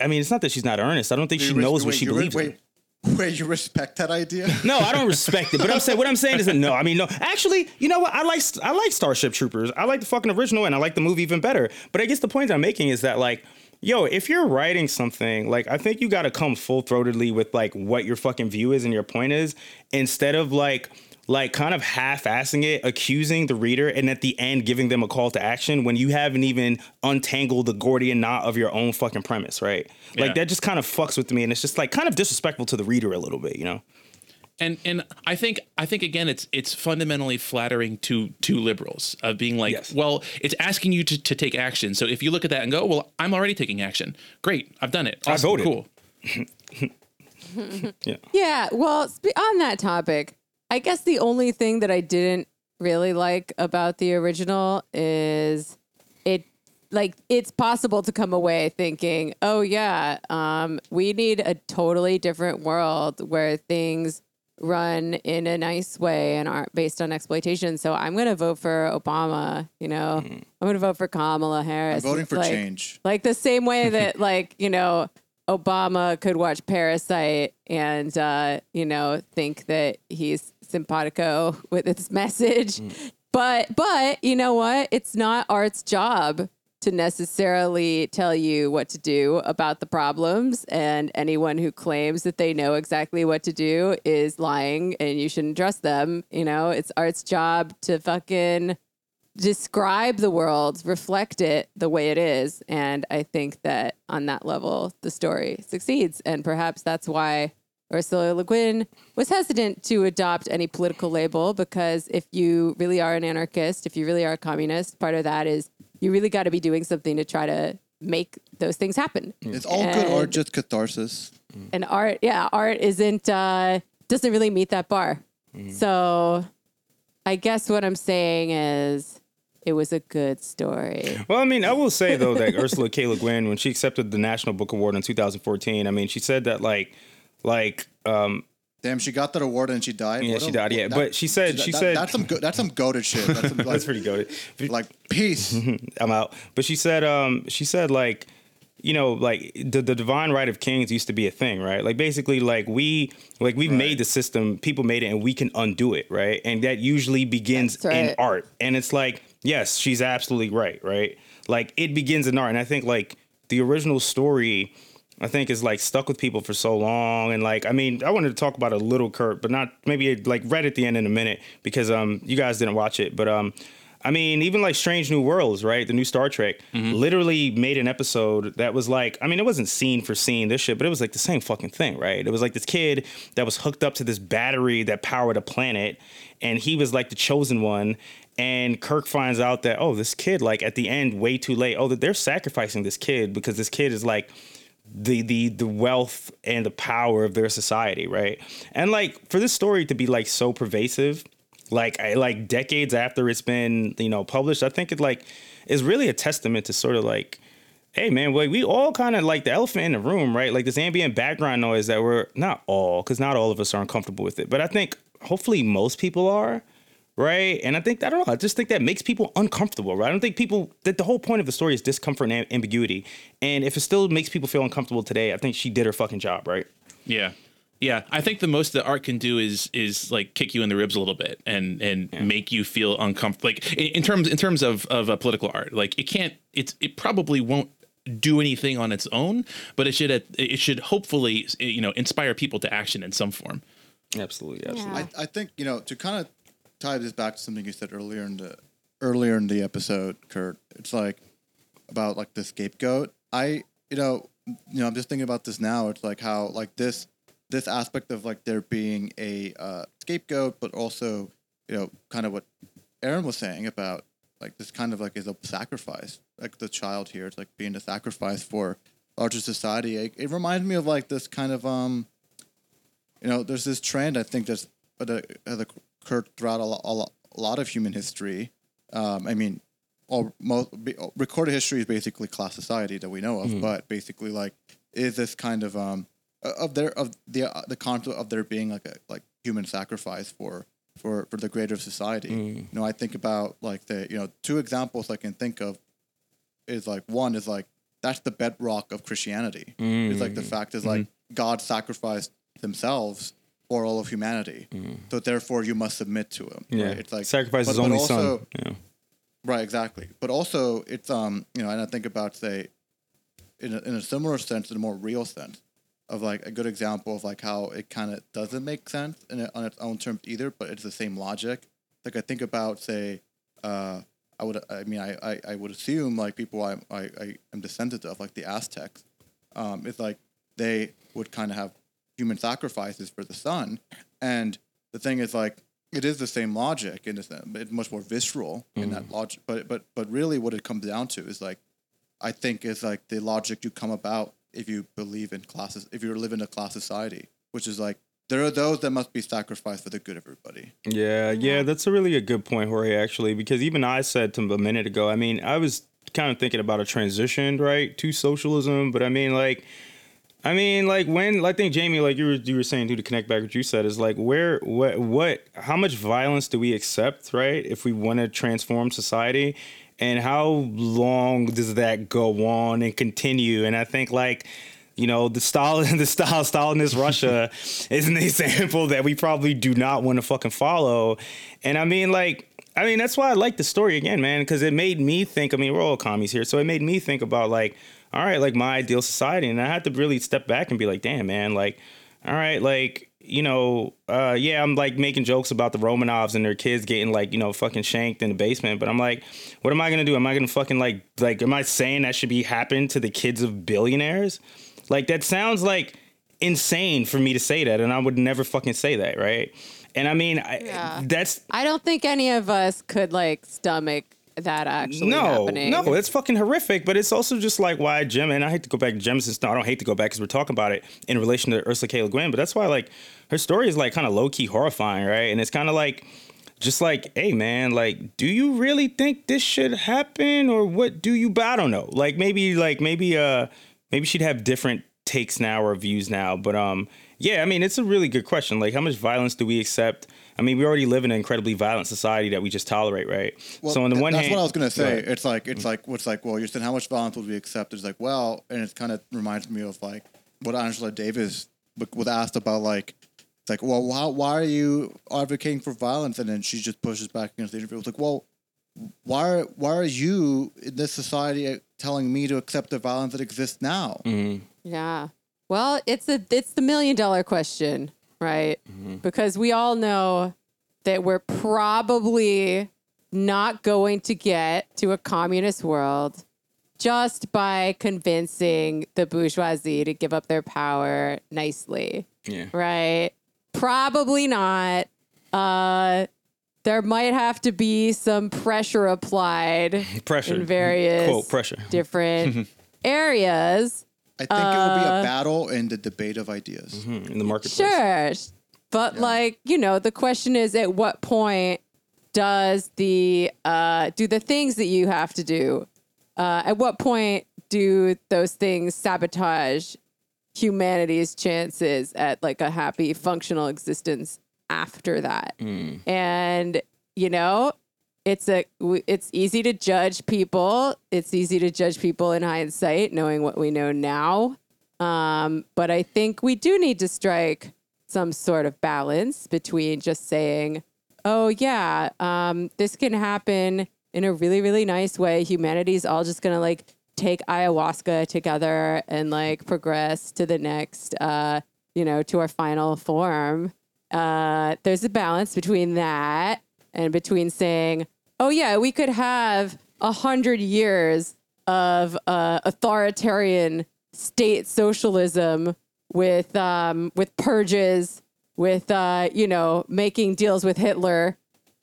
I mean, it's not that she's not earnest. I don't think she You res- knows what she you re- believes. in. Wait, wait, you respect that idea? No, I don't respect it. But I'm saying what I'm saying is that no. I mean, no. Actually, you know what? I like I like Starship Troopers. I like the fucking original, and I like the movie even better. But I guess the point I'm making is that like. Yo, if you're writing something, like I think you got to come full throatedly with like what your fucking view is and your point is, instead of like like kind of half-assing it, accusing the reader, and at the end giving them a call to action when you haven't even untangled the Gordian knot of your own fucking premise, right? Like Yeah. that just kind of fucks with me, and it's just like kind of disrespectful to the reader a little bit, you know? and and I think I think again it's it's fundamentally flattering to to liberals of being like Yes. well it's asking you to, to take action so if you look at that and go well I'm already taking action great I've done it I Awesome, voted. cool Yeah. Yeah, well, on that topic, I guess the only thing that I didn't really like about the original is it like it's possible to come away thinking, "Oh yeah, um we need a totally different world where things run in a nice way and aren't based on exploitation." So I'm going to vote for Obama, you know. I'm going to vote for Kamala Harris. I'm voting for like- change. like the same way that like you know obama could watch parasite and uh you know think that he's simpatico with its message but but you know what it's not art's job to necessarily tell you what to do about the problems. And anyone who claims that they know exactly what to do is lying and you shouldn't trust them. You know, it's art's job to fucking describe the world, reflect it the way it is. And I think that on that level, the story succeeds. And perhaps that's why Ursula Le Guin was hesitant to adopt any political label because if you really are an anarchist, if you really are a communist, part of that is you really got to be doing something to try to make those things happen. Mm. It's all good art just catharsis. Mm. And art, yeah, art isn't uh, doesn't really meet that bar. Mm. So, I guess what I'm saying is, it was a good story. Well, I mean, I will say though that Ursula K. Le Guin, when she accepted the National Book Award in 2014, I mean, she said that like, like, um, Damn, she got that award and she died. Yeah, What she a- died, yeah. that- But she said- that- she that- said- that's some good. That's some goaded shit. That's, some, like, that's pretty good. Like peace. I'm out. But she said, um, she said like, you know, like the, the divine right of kings used to be a thing, right? Like basically, like we, like we've made the system, people made it, and we can undo it, right? And that usually begins That's in art. And it's like, yes, she's absolutely right, right? Like it begins in art, and I think like the original story. I think is like stuck with people for so long, and like I mean, I wanted to talk about a little, Kurt, but not maybe like right at the end in a minute because um you guys didn't watch it, but um I mean, even like Strange New Worlds, right? The new Star Trek literally made an episode that was like, I mean, it wasn't scene for scene this shit, but it was like the same fucking thing, right? It was like this kid that was hooked up to this battery that powered a planet, and he was like the chosen one. And Kirk finds out that, oh, this kid, like at the end, way too late, oh, that they're sacrificing this kid because this kid is like the the the wealth and the power of their society, right? And like for this story to be like so pervasive, like I, like decades after it's been you know published, I think it like is really a testament to sort of like, hey man, like we all kind of like the elephant in the room, right? Like this ambient background noise that we're not all because not all of us are uncomfortable with it, but I think hopefully most people are. Right. And I think, I don't know, I just think that makes people uncomfortable, right? I don't think people, that the whole point of the story is discomfort and ambiguity. And if it still makes people feel uncomfortable today, I think she did her fucking job, right? Yeah. Yeah, I think the most that art can do is is like kick you in the ribs a little bit and and make you feel uncomfortable. Like in, in terms in terms of of a political art, like it can't. It's it probably won't do anything on its own, but it should it should hopefully you know inspire people to action in some form. Absolutely. Absolutely. Yeah. I, I think you know to kind of tie this back to something you said earlier in the earlier in the episode, Kurt. It's like about like the scapegoat. I you know you know I'm just thinking about this now. It's like how like this this aspect of like there being a uh, scapegoat, but also you know kind of what Aaron was saying about like this kind of like is a sacrifice. Like the child here, it's like being a sacrifice for larger society. It, it reminds me of like this kind of um you know, there's this trend I think that's that has occurred throughout a, a, a lot of human history. Um, I mean, all most recorded history is basically class society that we know of, but basically like is this kind of um of their of the uh, the concept of there being like a like human sacrifice for for for the greater society. You know, I think about like the you know two examples I can think of is like one is like that's the bedrock of Christianity. It's like the fact is like God sacrificed themselves for all of humanity. So therefore you must submit to him. yeah. Right? It's like sacrifice his only also- son. Yeah. Right, exactly. But also it's um, you know, and I think about say in a, in a similar sense, in a more real sense of like a good example of like how it kind of doesn't make sense in it, on its own terms either, but it's the same logic. Like I think about say, uh, I would, I mean, I, I, I would assume like people I, I, I am descended of, like the Aztecs, um, it's like they would kind of have human sacrifices for the sun, and the thing is like it is the same logic in a sense, but it's much more visceral in that mm. logic. But but but really, what it comes down to is like I think is like the logic you come about if you believe in classes, if you live in a class society, which is like there are those that must be sacrificed for the good of everybody. Yeah, yeah, that's a really a good point, Jorge. Actually, because even I said to a minute ago. I mean, I was kind of thinking about a transition, right, to socialism. But I mean, like, I mean, like when I think Jamie, like you were you were saying to connect back what you said is like where what what how much violence do we accept, right? If we want to transform society, and how long does that go on and continue? And I think like you know the Stalin the style Stalinist Russia is an example that we probably do not want to fucking follow. And I mean like I mean, that's why I like the story again, man, because it made me think. I mean, we're all commies here, so it made me think about like, all right, like my ideal society, and I had to really step back and be like, damn, man, like, all right, like, you know, uh, yeah, I'm like making jokes about the Romanovs and their kids getting like, you know, fucking shanked in the basement, but I'm like, what am I gonna do? Am I gonna fucking like, like, am I saying that should be happen to the kids of billionaires? Like, that sounds like insane for me to say that, and I would never fucking say that, right? And I mean, Yeah. I, that's I don't think any of us could like stomach that actually no, happening. no, it's fucking horrific. But it's also just like why Jim and I hate to go back to Jemisin. No, I don't hate to go back because we're talking about it in relation to Ursula K. Le Guin. But that's why like her story is like kind of low key horrifying, right? And it's kind of like just like, hey man, like, do you really think this should happen or what do you? But I don't know. Like maybe like maybe uh maybe she'd have different takes now or views now. But um yeah, I mean it's a really good question. Like how much violence do we accept? I mean, we already live in an incredibly violent society that we just tolerate, right? Well, so on the th- one that's hand, what I was gonna say. Right. It's like it's like what's like. Well, you're saying how much violence would we accept? It's like well, and it kind of reminds me of like what Angela Davis was asked about. Like it's like, well, why why are you advocating for violence? And then she just pushes back against the interview. It's like, well, why are why are you in this society uh, telling me to accept the violence that exists now? Mm-hmm. Yeah. Well, it's a it's the million dollar question, right? Because we all know that we're probably not going to get to a communist world just by convincing the bourgeoisie to give up their power nicely, yeah. right? Probably not. Uh there might have to be some pressure applied pressure in various quote pressure different areas. I think it will be Uh, a battle in the debate of ideas. Mhm, in the marketplace. Sure. But like, you know, the question is at what point does the uh do the things that you have to do uh at what point do those things sabotage humanity's chances at like a happy functional existence after that? And you know, it's a it's easy to judge people. It's easy to judge people in hindsight knowing what we know now. Um, but I think we do need to strike some sort of balance between just saying, oh, yeah, um, this can happen in a really, really nice way. Humanity's all just to like take ayahuasca together and like progress to the next, uh, you know, to our final form. Uh, there's a balance between that and between saying, oh, yeah, we could have a hundred years of uh, authoritarian state socialism with um, with purges, with uh, you know making deals with Hitler,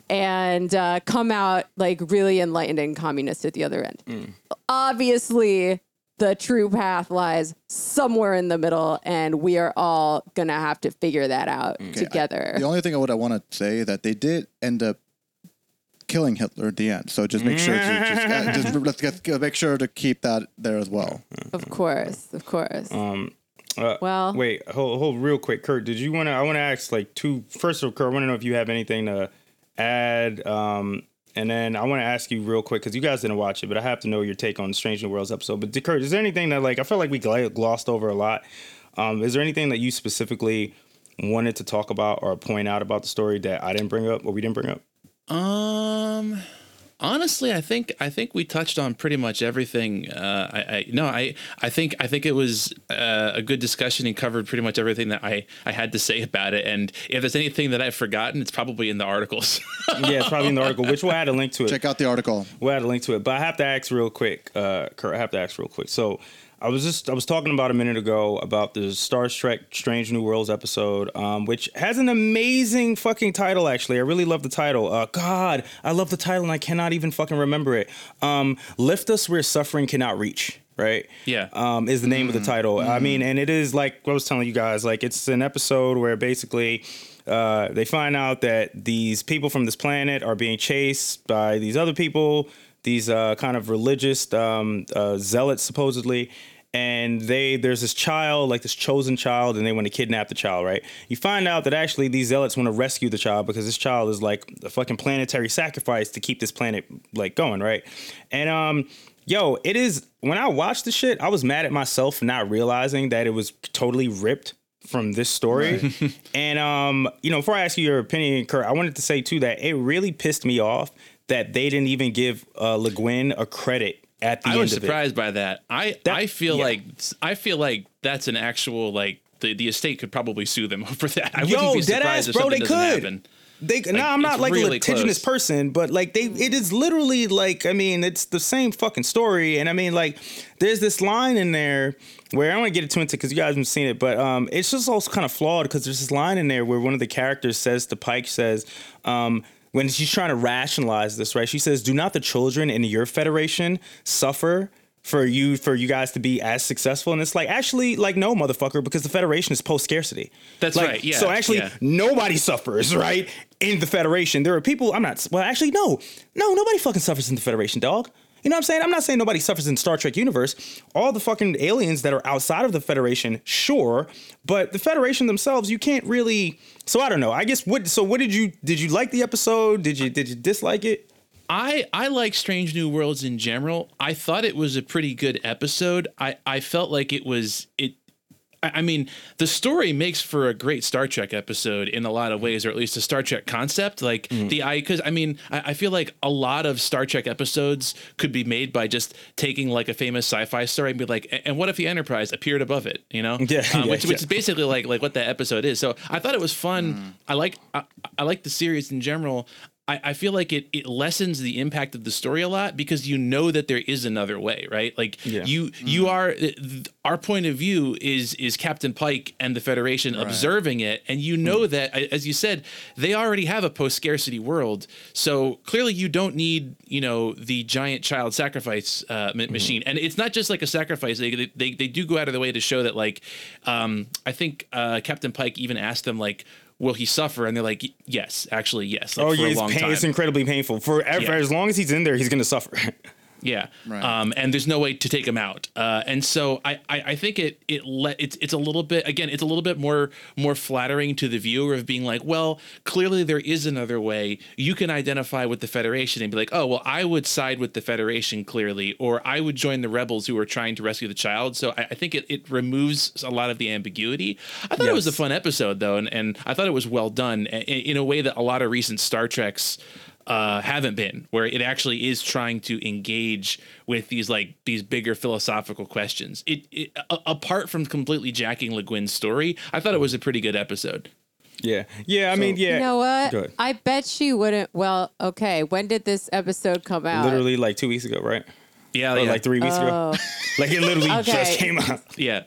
and uh, come out like really enlightened and communist at the other end. Obviously, the true path lies somewhere in the middle, and we are all gonna have to figure that out together. The only thing I would I want to say that they did end up killing Hitler at the end. So just make sure to just, uh, just let's get, make sure to keep that there as well. of course, of course. Um, uh, well, wait, hold, hold, real quick, Kurt. Did you want to? I want to ask like two. First of all, Kurt, I want to know if you have anything to add. Um, and then I want to ask you real quick because you guys didn't watch it, but I have to know your take on the Strange New Worlds episode. But Kurt, is there anything that like I feel like we gla- glossed over a lot? Um, is there anything that you specifically wanted to talk about or point out about the story that I didn't bring up or we didn't bring up? Um, honestly, I think I think we touched on pretty much everything. Uh, I, I no, I I think I think it was uh, a good discussion and covered pretty much everything that I I had to say about it. And if there's anything that I've forgotten, it's probably in the articles. yeah, it's probably in the article, which we'll add a link to it. Check out the article. We'll add a link to it. But I have to ask real quick, uh, Kurt. I have to ask real quick. So I was just I was talking about a minute ago about the Star Trek Strange New Worlds episode, um, which has an amazing fucking title. Actually, I really love the title. Uh, God, I love the title, and I cannot even fucking remember it. Um, Lift us where suffering cannot reach. Right. Yeah. Um, is the name of the title. I mean, and it is like I was telling you guys, like it's an episode where basically uh, they find out that these people from this planet are being chased by these other people, these uh, kind of religious um, uh, zealots, supposedly. And they there's this child, like this chosen child, and they want to kidnap the child, right? You find out that actually these zealots want to rescue the child because this child is like a fucking planetary sacrifice to keep this planet like going, right? And um, yo, it is when I watched the shit, I was mad at myself for not realizing that it was totally ripped from this story. and um, you know, before I ask you your opinion, Kurt, I wanted to say too that it really pissed me off that they didn't even give uh, Le Guin a credit at the I end was surprised by that. I That- I feel yeah. like I feel like that's an actual like the, the estate could probably sue them for that. I Yo, wouldn't be dead surprised ass, if bro. something They doesn't could. happen. They no, I'm not like a really litigious close. person, but like they, it is literally like I mean, it's the same fucking story, and I mean, like, there's this line in there where I don't want to get it too into it because you guys haven't seen it, but um, it's just also kind of flawed because there's this line in there where one of the characters says to Pike says, um, when she's trying to rationalize this, right? She says, "Do not the children in your federation suffer?" For you, for you guys to be as successful, and it's like actually, like no, motherfucker, because the Federation is post scarcity. That's Like, right, yeah, So actually, yeah. nobody suffers, right? In the Federation. There are people, I'm not, well, actually, no. No, nobody fucking suffers in the Federation, dog. You know what I'm saying? I'm not saying nobody suffers in Star Trek universe. All the fucking aliens that are outside of the Federation, sure, but the Federation themselves, you can't really. So I don't know. I guess what. So what did you did you like the episode? Did you did you dislike it? I I like Strange New Worlds in general. I thought it was a pretty good episode. I I felt like it was it. I mean, the story makes for a great Star Trek episode in a lot of ways, or at least a Star Trek concept. Like the I, because I mean, I, I feel like a lot of Star Trek episodes could be made by just taking like a famous sci-fi story and be like, and what if the Enterprise appeared above it? You know, Yeah, Um, yeah, which, which yeah. is basically like like what that episode is. So I thought it was fun. I like I, I like the series in general. I, I feel like it it lessens the impact of the story a lot because you know that there is another way, right? Like Yeah. you you are th- our point of view is is Captain Pike and the Federation observing it, and you know that as you said, they already have a post scarcity world. So clearly, you don't need you know the giant child sacrifice uh, ma- machine, and it's not just like a sacrifice. They, they they do go out of the way to show that like um, I think uh, Captain Pike even asked them like. Will he suffer? And they're like, yes, actually, yes. Like, Oh for yeah, long pain, it's incredibly painful. For, for Yeah. as long as he's in there, he's gonna suffer. Yeah. Right. Um, and there's no way to take him out. Uh, and so I, I, I think it it let it's it's a little bit again it's a little bit more more flattering to the viewer of being like, well, clearly there is another way. You can identify with the Federation and be like, oh well, I would side with the Federation clearly, or I would join the rebels who are trying to rescue the child. So I, I think it, it removes a lot of the ambiguity. I thought it was a fun episode though, and, and I thought it was well done in, in a way that a lot of recent Star Treks uh, haven't been, where it actually is trying to engage with these like these bigger philosophical questions. It, it a- apart from completely jacking Le Guin's story, I thought it was a pretty good episode. yeah, yeah. I mean, yeah. You know what? I bet she wouldn't. Well, okay. When did this episode come out? Literally like two weeks ago, right? Yeah, Or yeah, like three weeks ago. Like it literally Okay. just came out. yeah.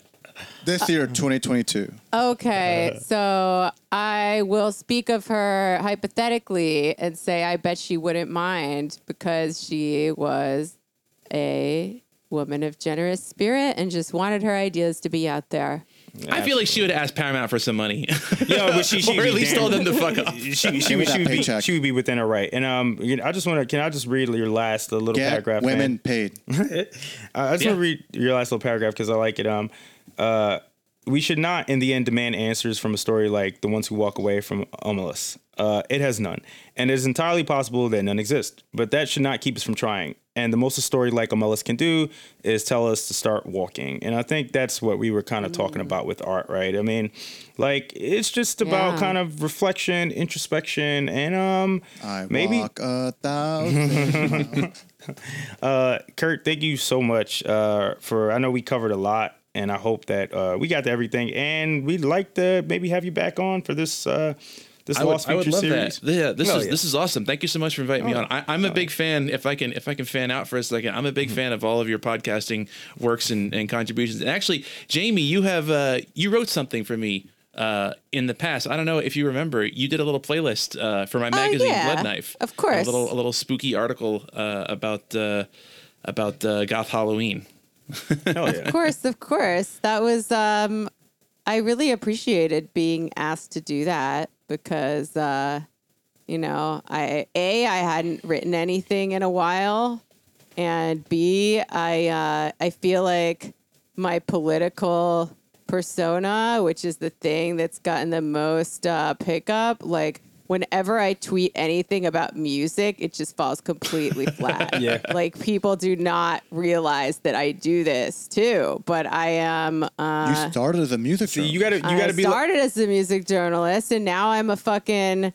This year, 2022. Okay, so I will speak of her hypothetically and say I bet she wouldn't mind because she was a woman of generous spirit and just wanted her ideas to be out there. I feel like she would ask Paramount for some money, Yeah, but she, she or at least told them to fuck off. she, she, Give me would, that she, would be, paycheck. she would be within her right. And um, you know, I just want to, can I just read your last uh, little Get paragraph? women man? paid. Uh, I just Yeah. want to read your last little paragraph because I like it. Um, uh, we should not, in the end, demand answers from a story like the ones who walk away from Omelas. Uh, it has none, and it is entirely possible that none exist. But that should not keep us from trying. And the most a story like Omelas can do is tell us to start walking. And I think that's what we were kind of talking about with art, right? I mean, like it's just about Yeah. kind of reflection, introspection, and um, I maybe walk a thousand. uh, Kurt, thank you so much uh, for. I know we covered a lot, and I hope that uh, we got to everything. And we'd like to maybe have you back on for this uh, this I would, Lost I would love series. that. Yeah, this Oh, is yeah. this is awesome. Thank you so much for inviting me Oh, on. I, I'm a big fan. If I can, if I can fan out for a second, I'm a big Mm-hmm. fan of all of your podcasting works and, and contributions. And actually, Jamie, you have uh, you wrote something for me uh, in the past. I don't know if you remember. You did a little playlist uh, for my magazine, Oh, yeah. Blood Knife. Of course. a little a little spooky article uh, about uh, about uh, Goth Halloween. Hell yeah. Of course, of course. That was um I really appreciated being asked to do that because uh you know, I A I hadn't written anything in a while and B I uh I feel like my political persona, which is the thing that's gotten the most uh pickup, like whenever I tweet anything about music, it just falls completely flat. Yeah. Like people do not realize that I do this too. But I am. Uh, you started as a music. See, you gotta you gotta be. like- started as a music journalist, and now I'm a fucking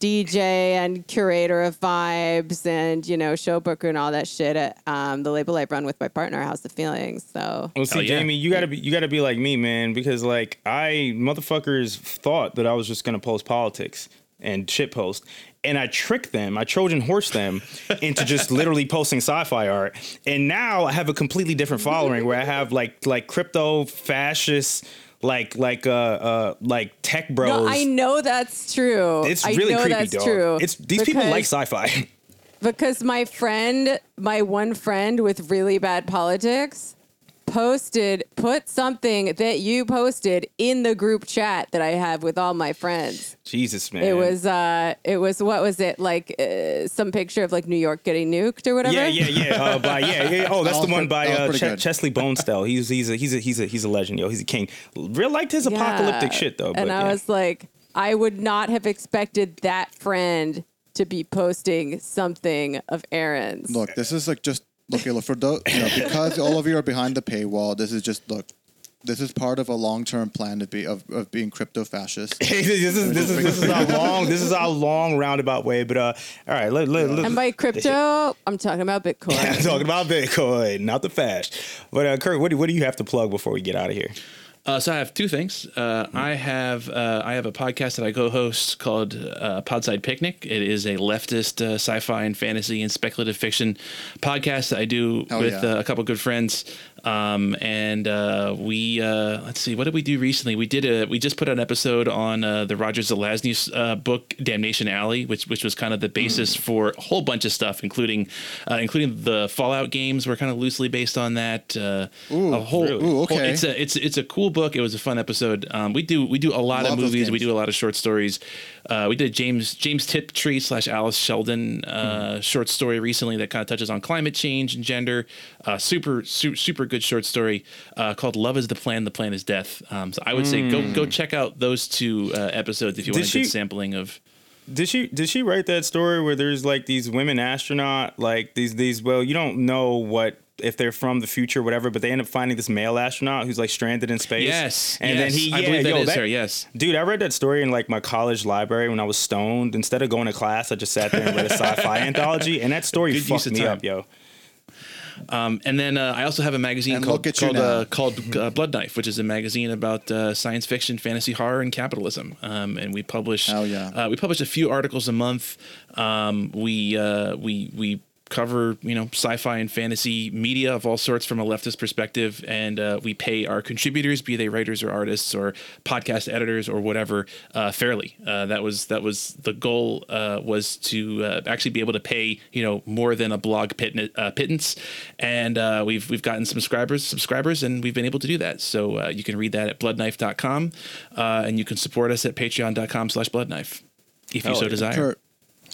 DJ and curator of vibes, and you know, show booker and all that shit at um, the label I run with my partner, House of Feelings. So Well, see, Hell yeah. Jamie, you gotta be you gotta be like me, man, because like I motherfuckers thought that I was just gonna post politics and shit post, and I tricked them, I Trojan horse them into just literally posting sci-fi art, and now I have a completely different following where I have like like crypto fascists. Like like uh uh like tech bros. no, I know that's true. it's I really know creepy, that's dog. true. It's these people like sci-fi. because my friend, my one friend with really bad politics, posted put something that you posted in the group chat that I have with all my friends. Jesus, man. It was uh it was what was it like uh, some picture of like New York getting nuked or whatever. Yeah, yeah, yeah. Uh, by yeah, yeah. Oh, that's That the one pre- by uh, Ch- Chesley Bonestell. He's he's a he's a he's a he's a legend, yo. He's a king. Real liked his Yeah. apocalyptic shit though. But and I yeah. was like, I would not have expected that friend to be posting something of Aaron's. Look, this is like just look, look for those you know because all of you are behind the paywall. This is just look. This is part of a long-term plan to be of, of being crypto fascist. this is this is this is our long this is our long roundabout way. But uh, all right, let, let, let, and by crypto, I'm talking about Bitcoin. I'm talking about Bitcoin, not the fash. But uh, Kurt, what do, what do you have to plug before we get out of here? Uh, so I have two things. Uh, I have uh, I have a podcast that I co-host called uh, Podside Picnic. It is a leftist uh, sci-fi and fantasy and speculative fiction podcast that I do Hell with yeah. uh, a couple good friends. Um, and uh, we uh, let's see, what did we do recently? We did a we just put an episode on uh, the Roger Zelazny uh, book Damnation Alley, which which was kind of the basis for a whole bunch of stuff, including uh, including the Fallout games. were kind of loosely based on that. Uh, Ooh, a whole, really? Ooh, whole- okay. it's a it's it's a cool book. It was a fun episode. Um, we do we do a lot Love of movies. We do a lot of short stories. Uh, we did a James James Tiptree slash Alice Sheldon uh, short story recently that kind of touches on climate change and gender. Uh, super super super good short story uh, called "Love Is the Plan, the Plan Is Death." Um, so I would say go go check out those two uh, episodes if you want Did a good sampling of. Did she did she write that story where there's like these women astronaut like these these well you don't know what if they're from the future whatever but they end up finding this male astronaut who's like stranded in space Yes, and yes, then he I yeah believe that yo, is her, yes. dude I read that story in like my college library when I was stoned instead of going to class I just sat there and read a sci-fi anthology and that story Good use fucked me time. up yo Um, and then uh, I also have a magazine And called look at you called, uh, called uh, Blood Knife, which is a magazine about uh, science fiction, fantasy, horror, and capitalism. Um, and we publish Hell yeah. uh, we publish a few articles a month. Um, we uh, we we cover you know sci-fi and fantasy media of all sorts from a leftist perspective, and uh, we pay our contributors, be they writers or artists or podcast editors or whatever, uh, fairly. Uh, that was that was the goal uh, was to uh, actually be able to pay you know more than a blog pittance, uh, pittance. and uh, we've we've gotten subscribers subscribers, and we've been able to do that. So uh, you can read that at bloodknife.com, uh, and you can support us at patreon.com/slash bloodknife if you Hell so yeah. desire. Kurt,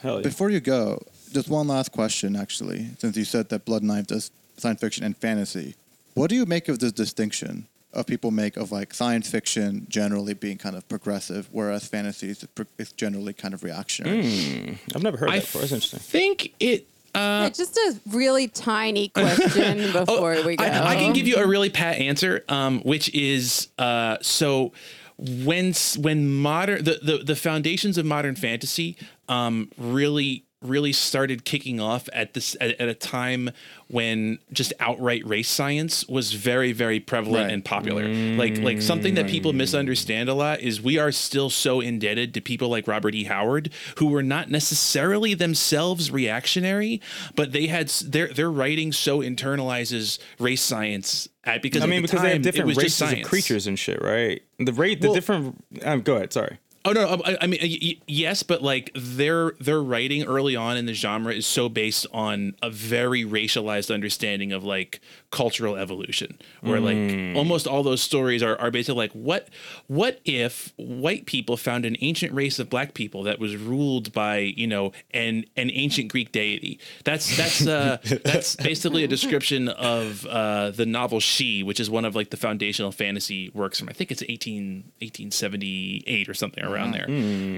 hell yeah before you go, just one last question, actually, since you said that Blood Knife does science fiction and fantasy. What do you make of this distinction of people make of like science fiction generally being kind of progressive, whereas fantasy is, is generally kind of reactionary? I've never heard I that before that's interesting I think it. Uh, Yeah, just a really tiny question before we go. Oh, I, I can give you a really pat answer, um, which is uh, so when when modern the, the the foundations of modern fantasy um, really really started kicking off at this at, at a time when just outright race science was very very prevalent Right. and popular. Like like something that people misunderstand a lot is we are still so indebted to people like Robert E. Howard who were not necessarily themselves reactionary but they had their their writing so internalizes race science at, because I mean because they time, have different races of creatures and shit right? The rate the Well- different um, go ahead sorry Oh no, I, I mean y- yes, but like their their writing early on in the genre is so based on a very racialized understanding of like cultural evolution, where like almost all those stories are, are basically like what what if white people found an ancient race of black people that was ruled by you know an an ancient Greek deity? That's that's uh, that's basically a description of uh, the novel She, which is one of like the foundational fantasy works from I think it's 18, 1878 or something around there.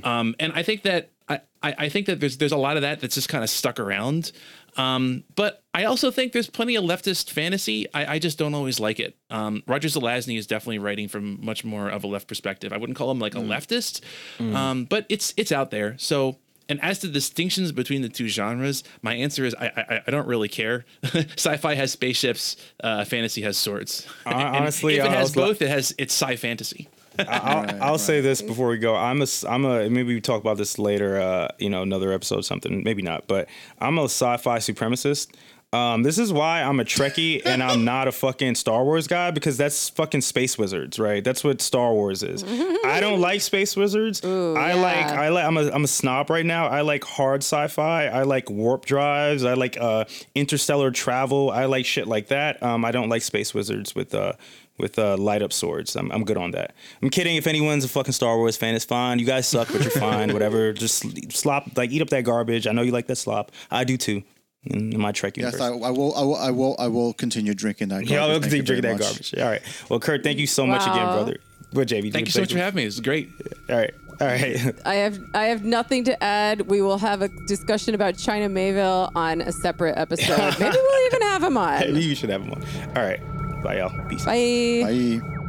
Um, and I think that I, I I think that there's there's a lot of that that's just kind of stuck around. Um, but I also think there's plenty of leftist fantasy. I, I just don't always like it. Um, Roger Zelazny is definitely writing from much more of a left perspective. I wouldn't call him like a leftist, um, but it's it's out there. So. And as to distinctions between the two genres, my answer is I I, I don't really care. Sci-fi has spaceships, uh, fantasy has swords. And honestly, if it has was li- both, it has it's sci fantasy. I'll, Right, I'll right. say this before we go. I'm a, I'm a, maybe we talk about this later, uh, you know, another episode or something, maybe not, but I'm a sci-fi supremacist. Um, this is why I'm a Trekkie and I'm not a fucking Star Wars guy because that's fucking space wizards, right? That's what Star Wars is. I don't like space wizards. I like. I like. I'm a, I'm a snob right now. I like hard sci-fi. I like warp drives. I like uh, interstellar travel. I like shit like that. Um, I don't like space wizards with uh, with uh, light up swords. I'm, I'm good on that. I'm kidding. If anyone's a fucking Star Wars fan, it's fine. You guys suck, but you're fine. Whatever. Just slop, like eat up that garbage. I know you like that slop. I do too. In, in my Trek Yes, universe. I, I will. I will. I will. I will continue drinking that. yeah, I'll garbage. continue drinking that much. garbage. All right. Well, Kurt, thank you so much again, brother. Well, JB? Thank you so much for having me. It was great. All right. All right. I have I have nothing to add. We will have a discussion about China Miéville on a separate episode. Maybe we'll even have him on. Maybe you should have him on. All right. Bye, y'all. Peace. Bye. Bye.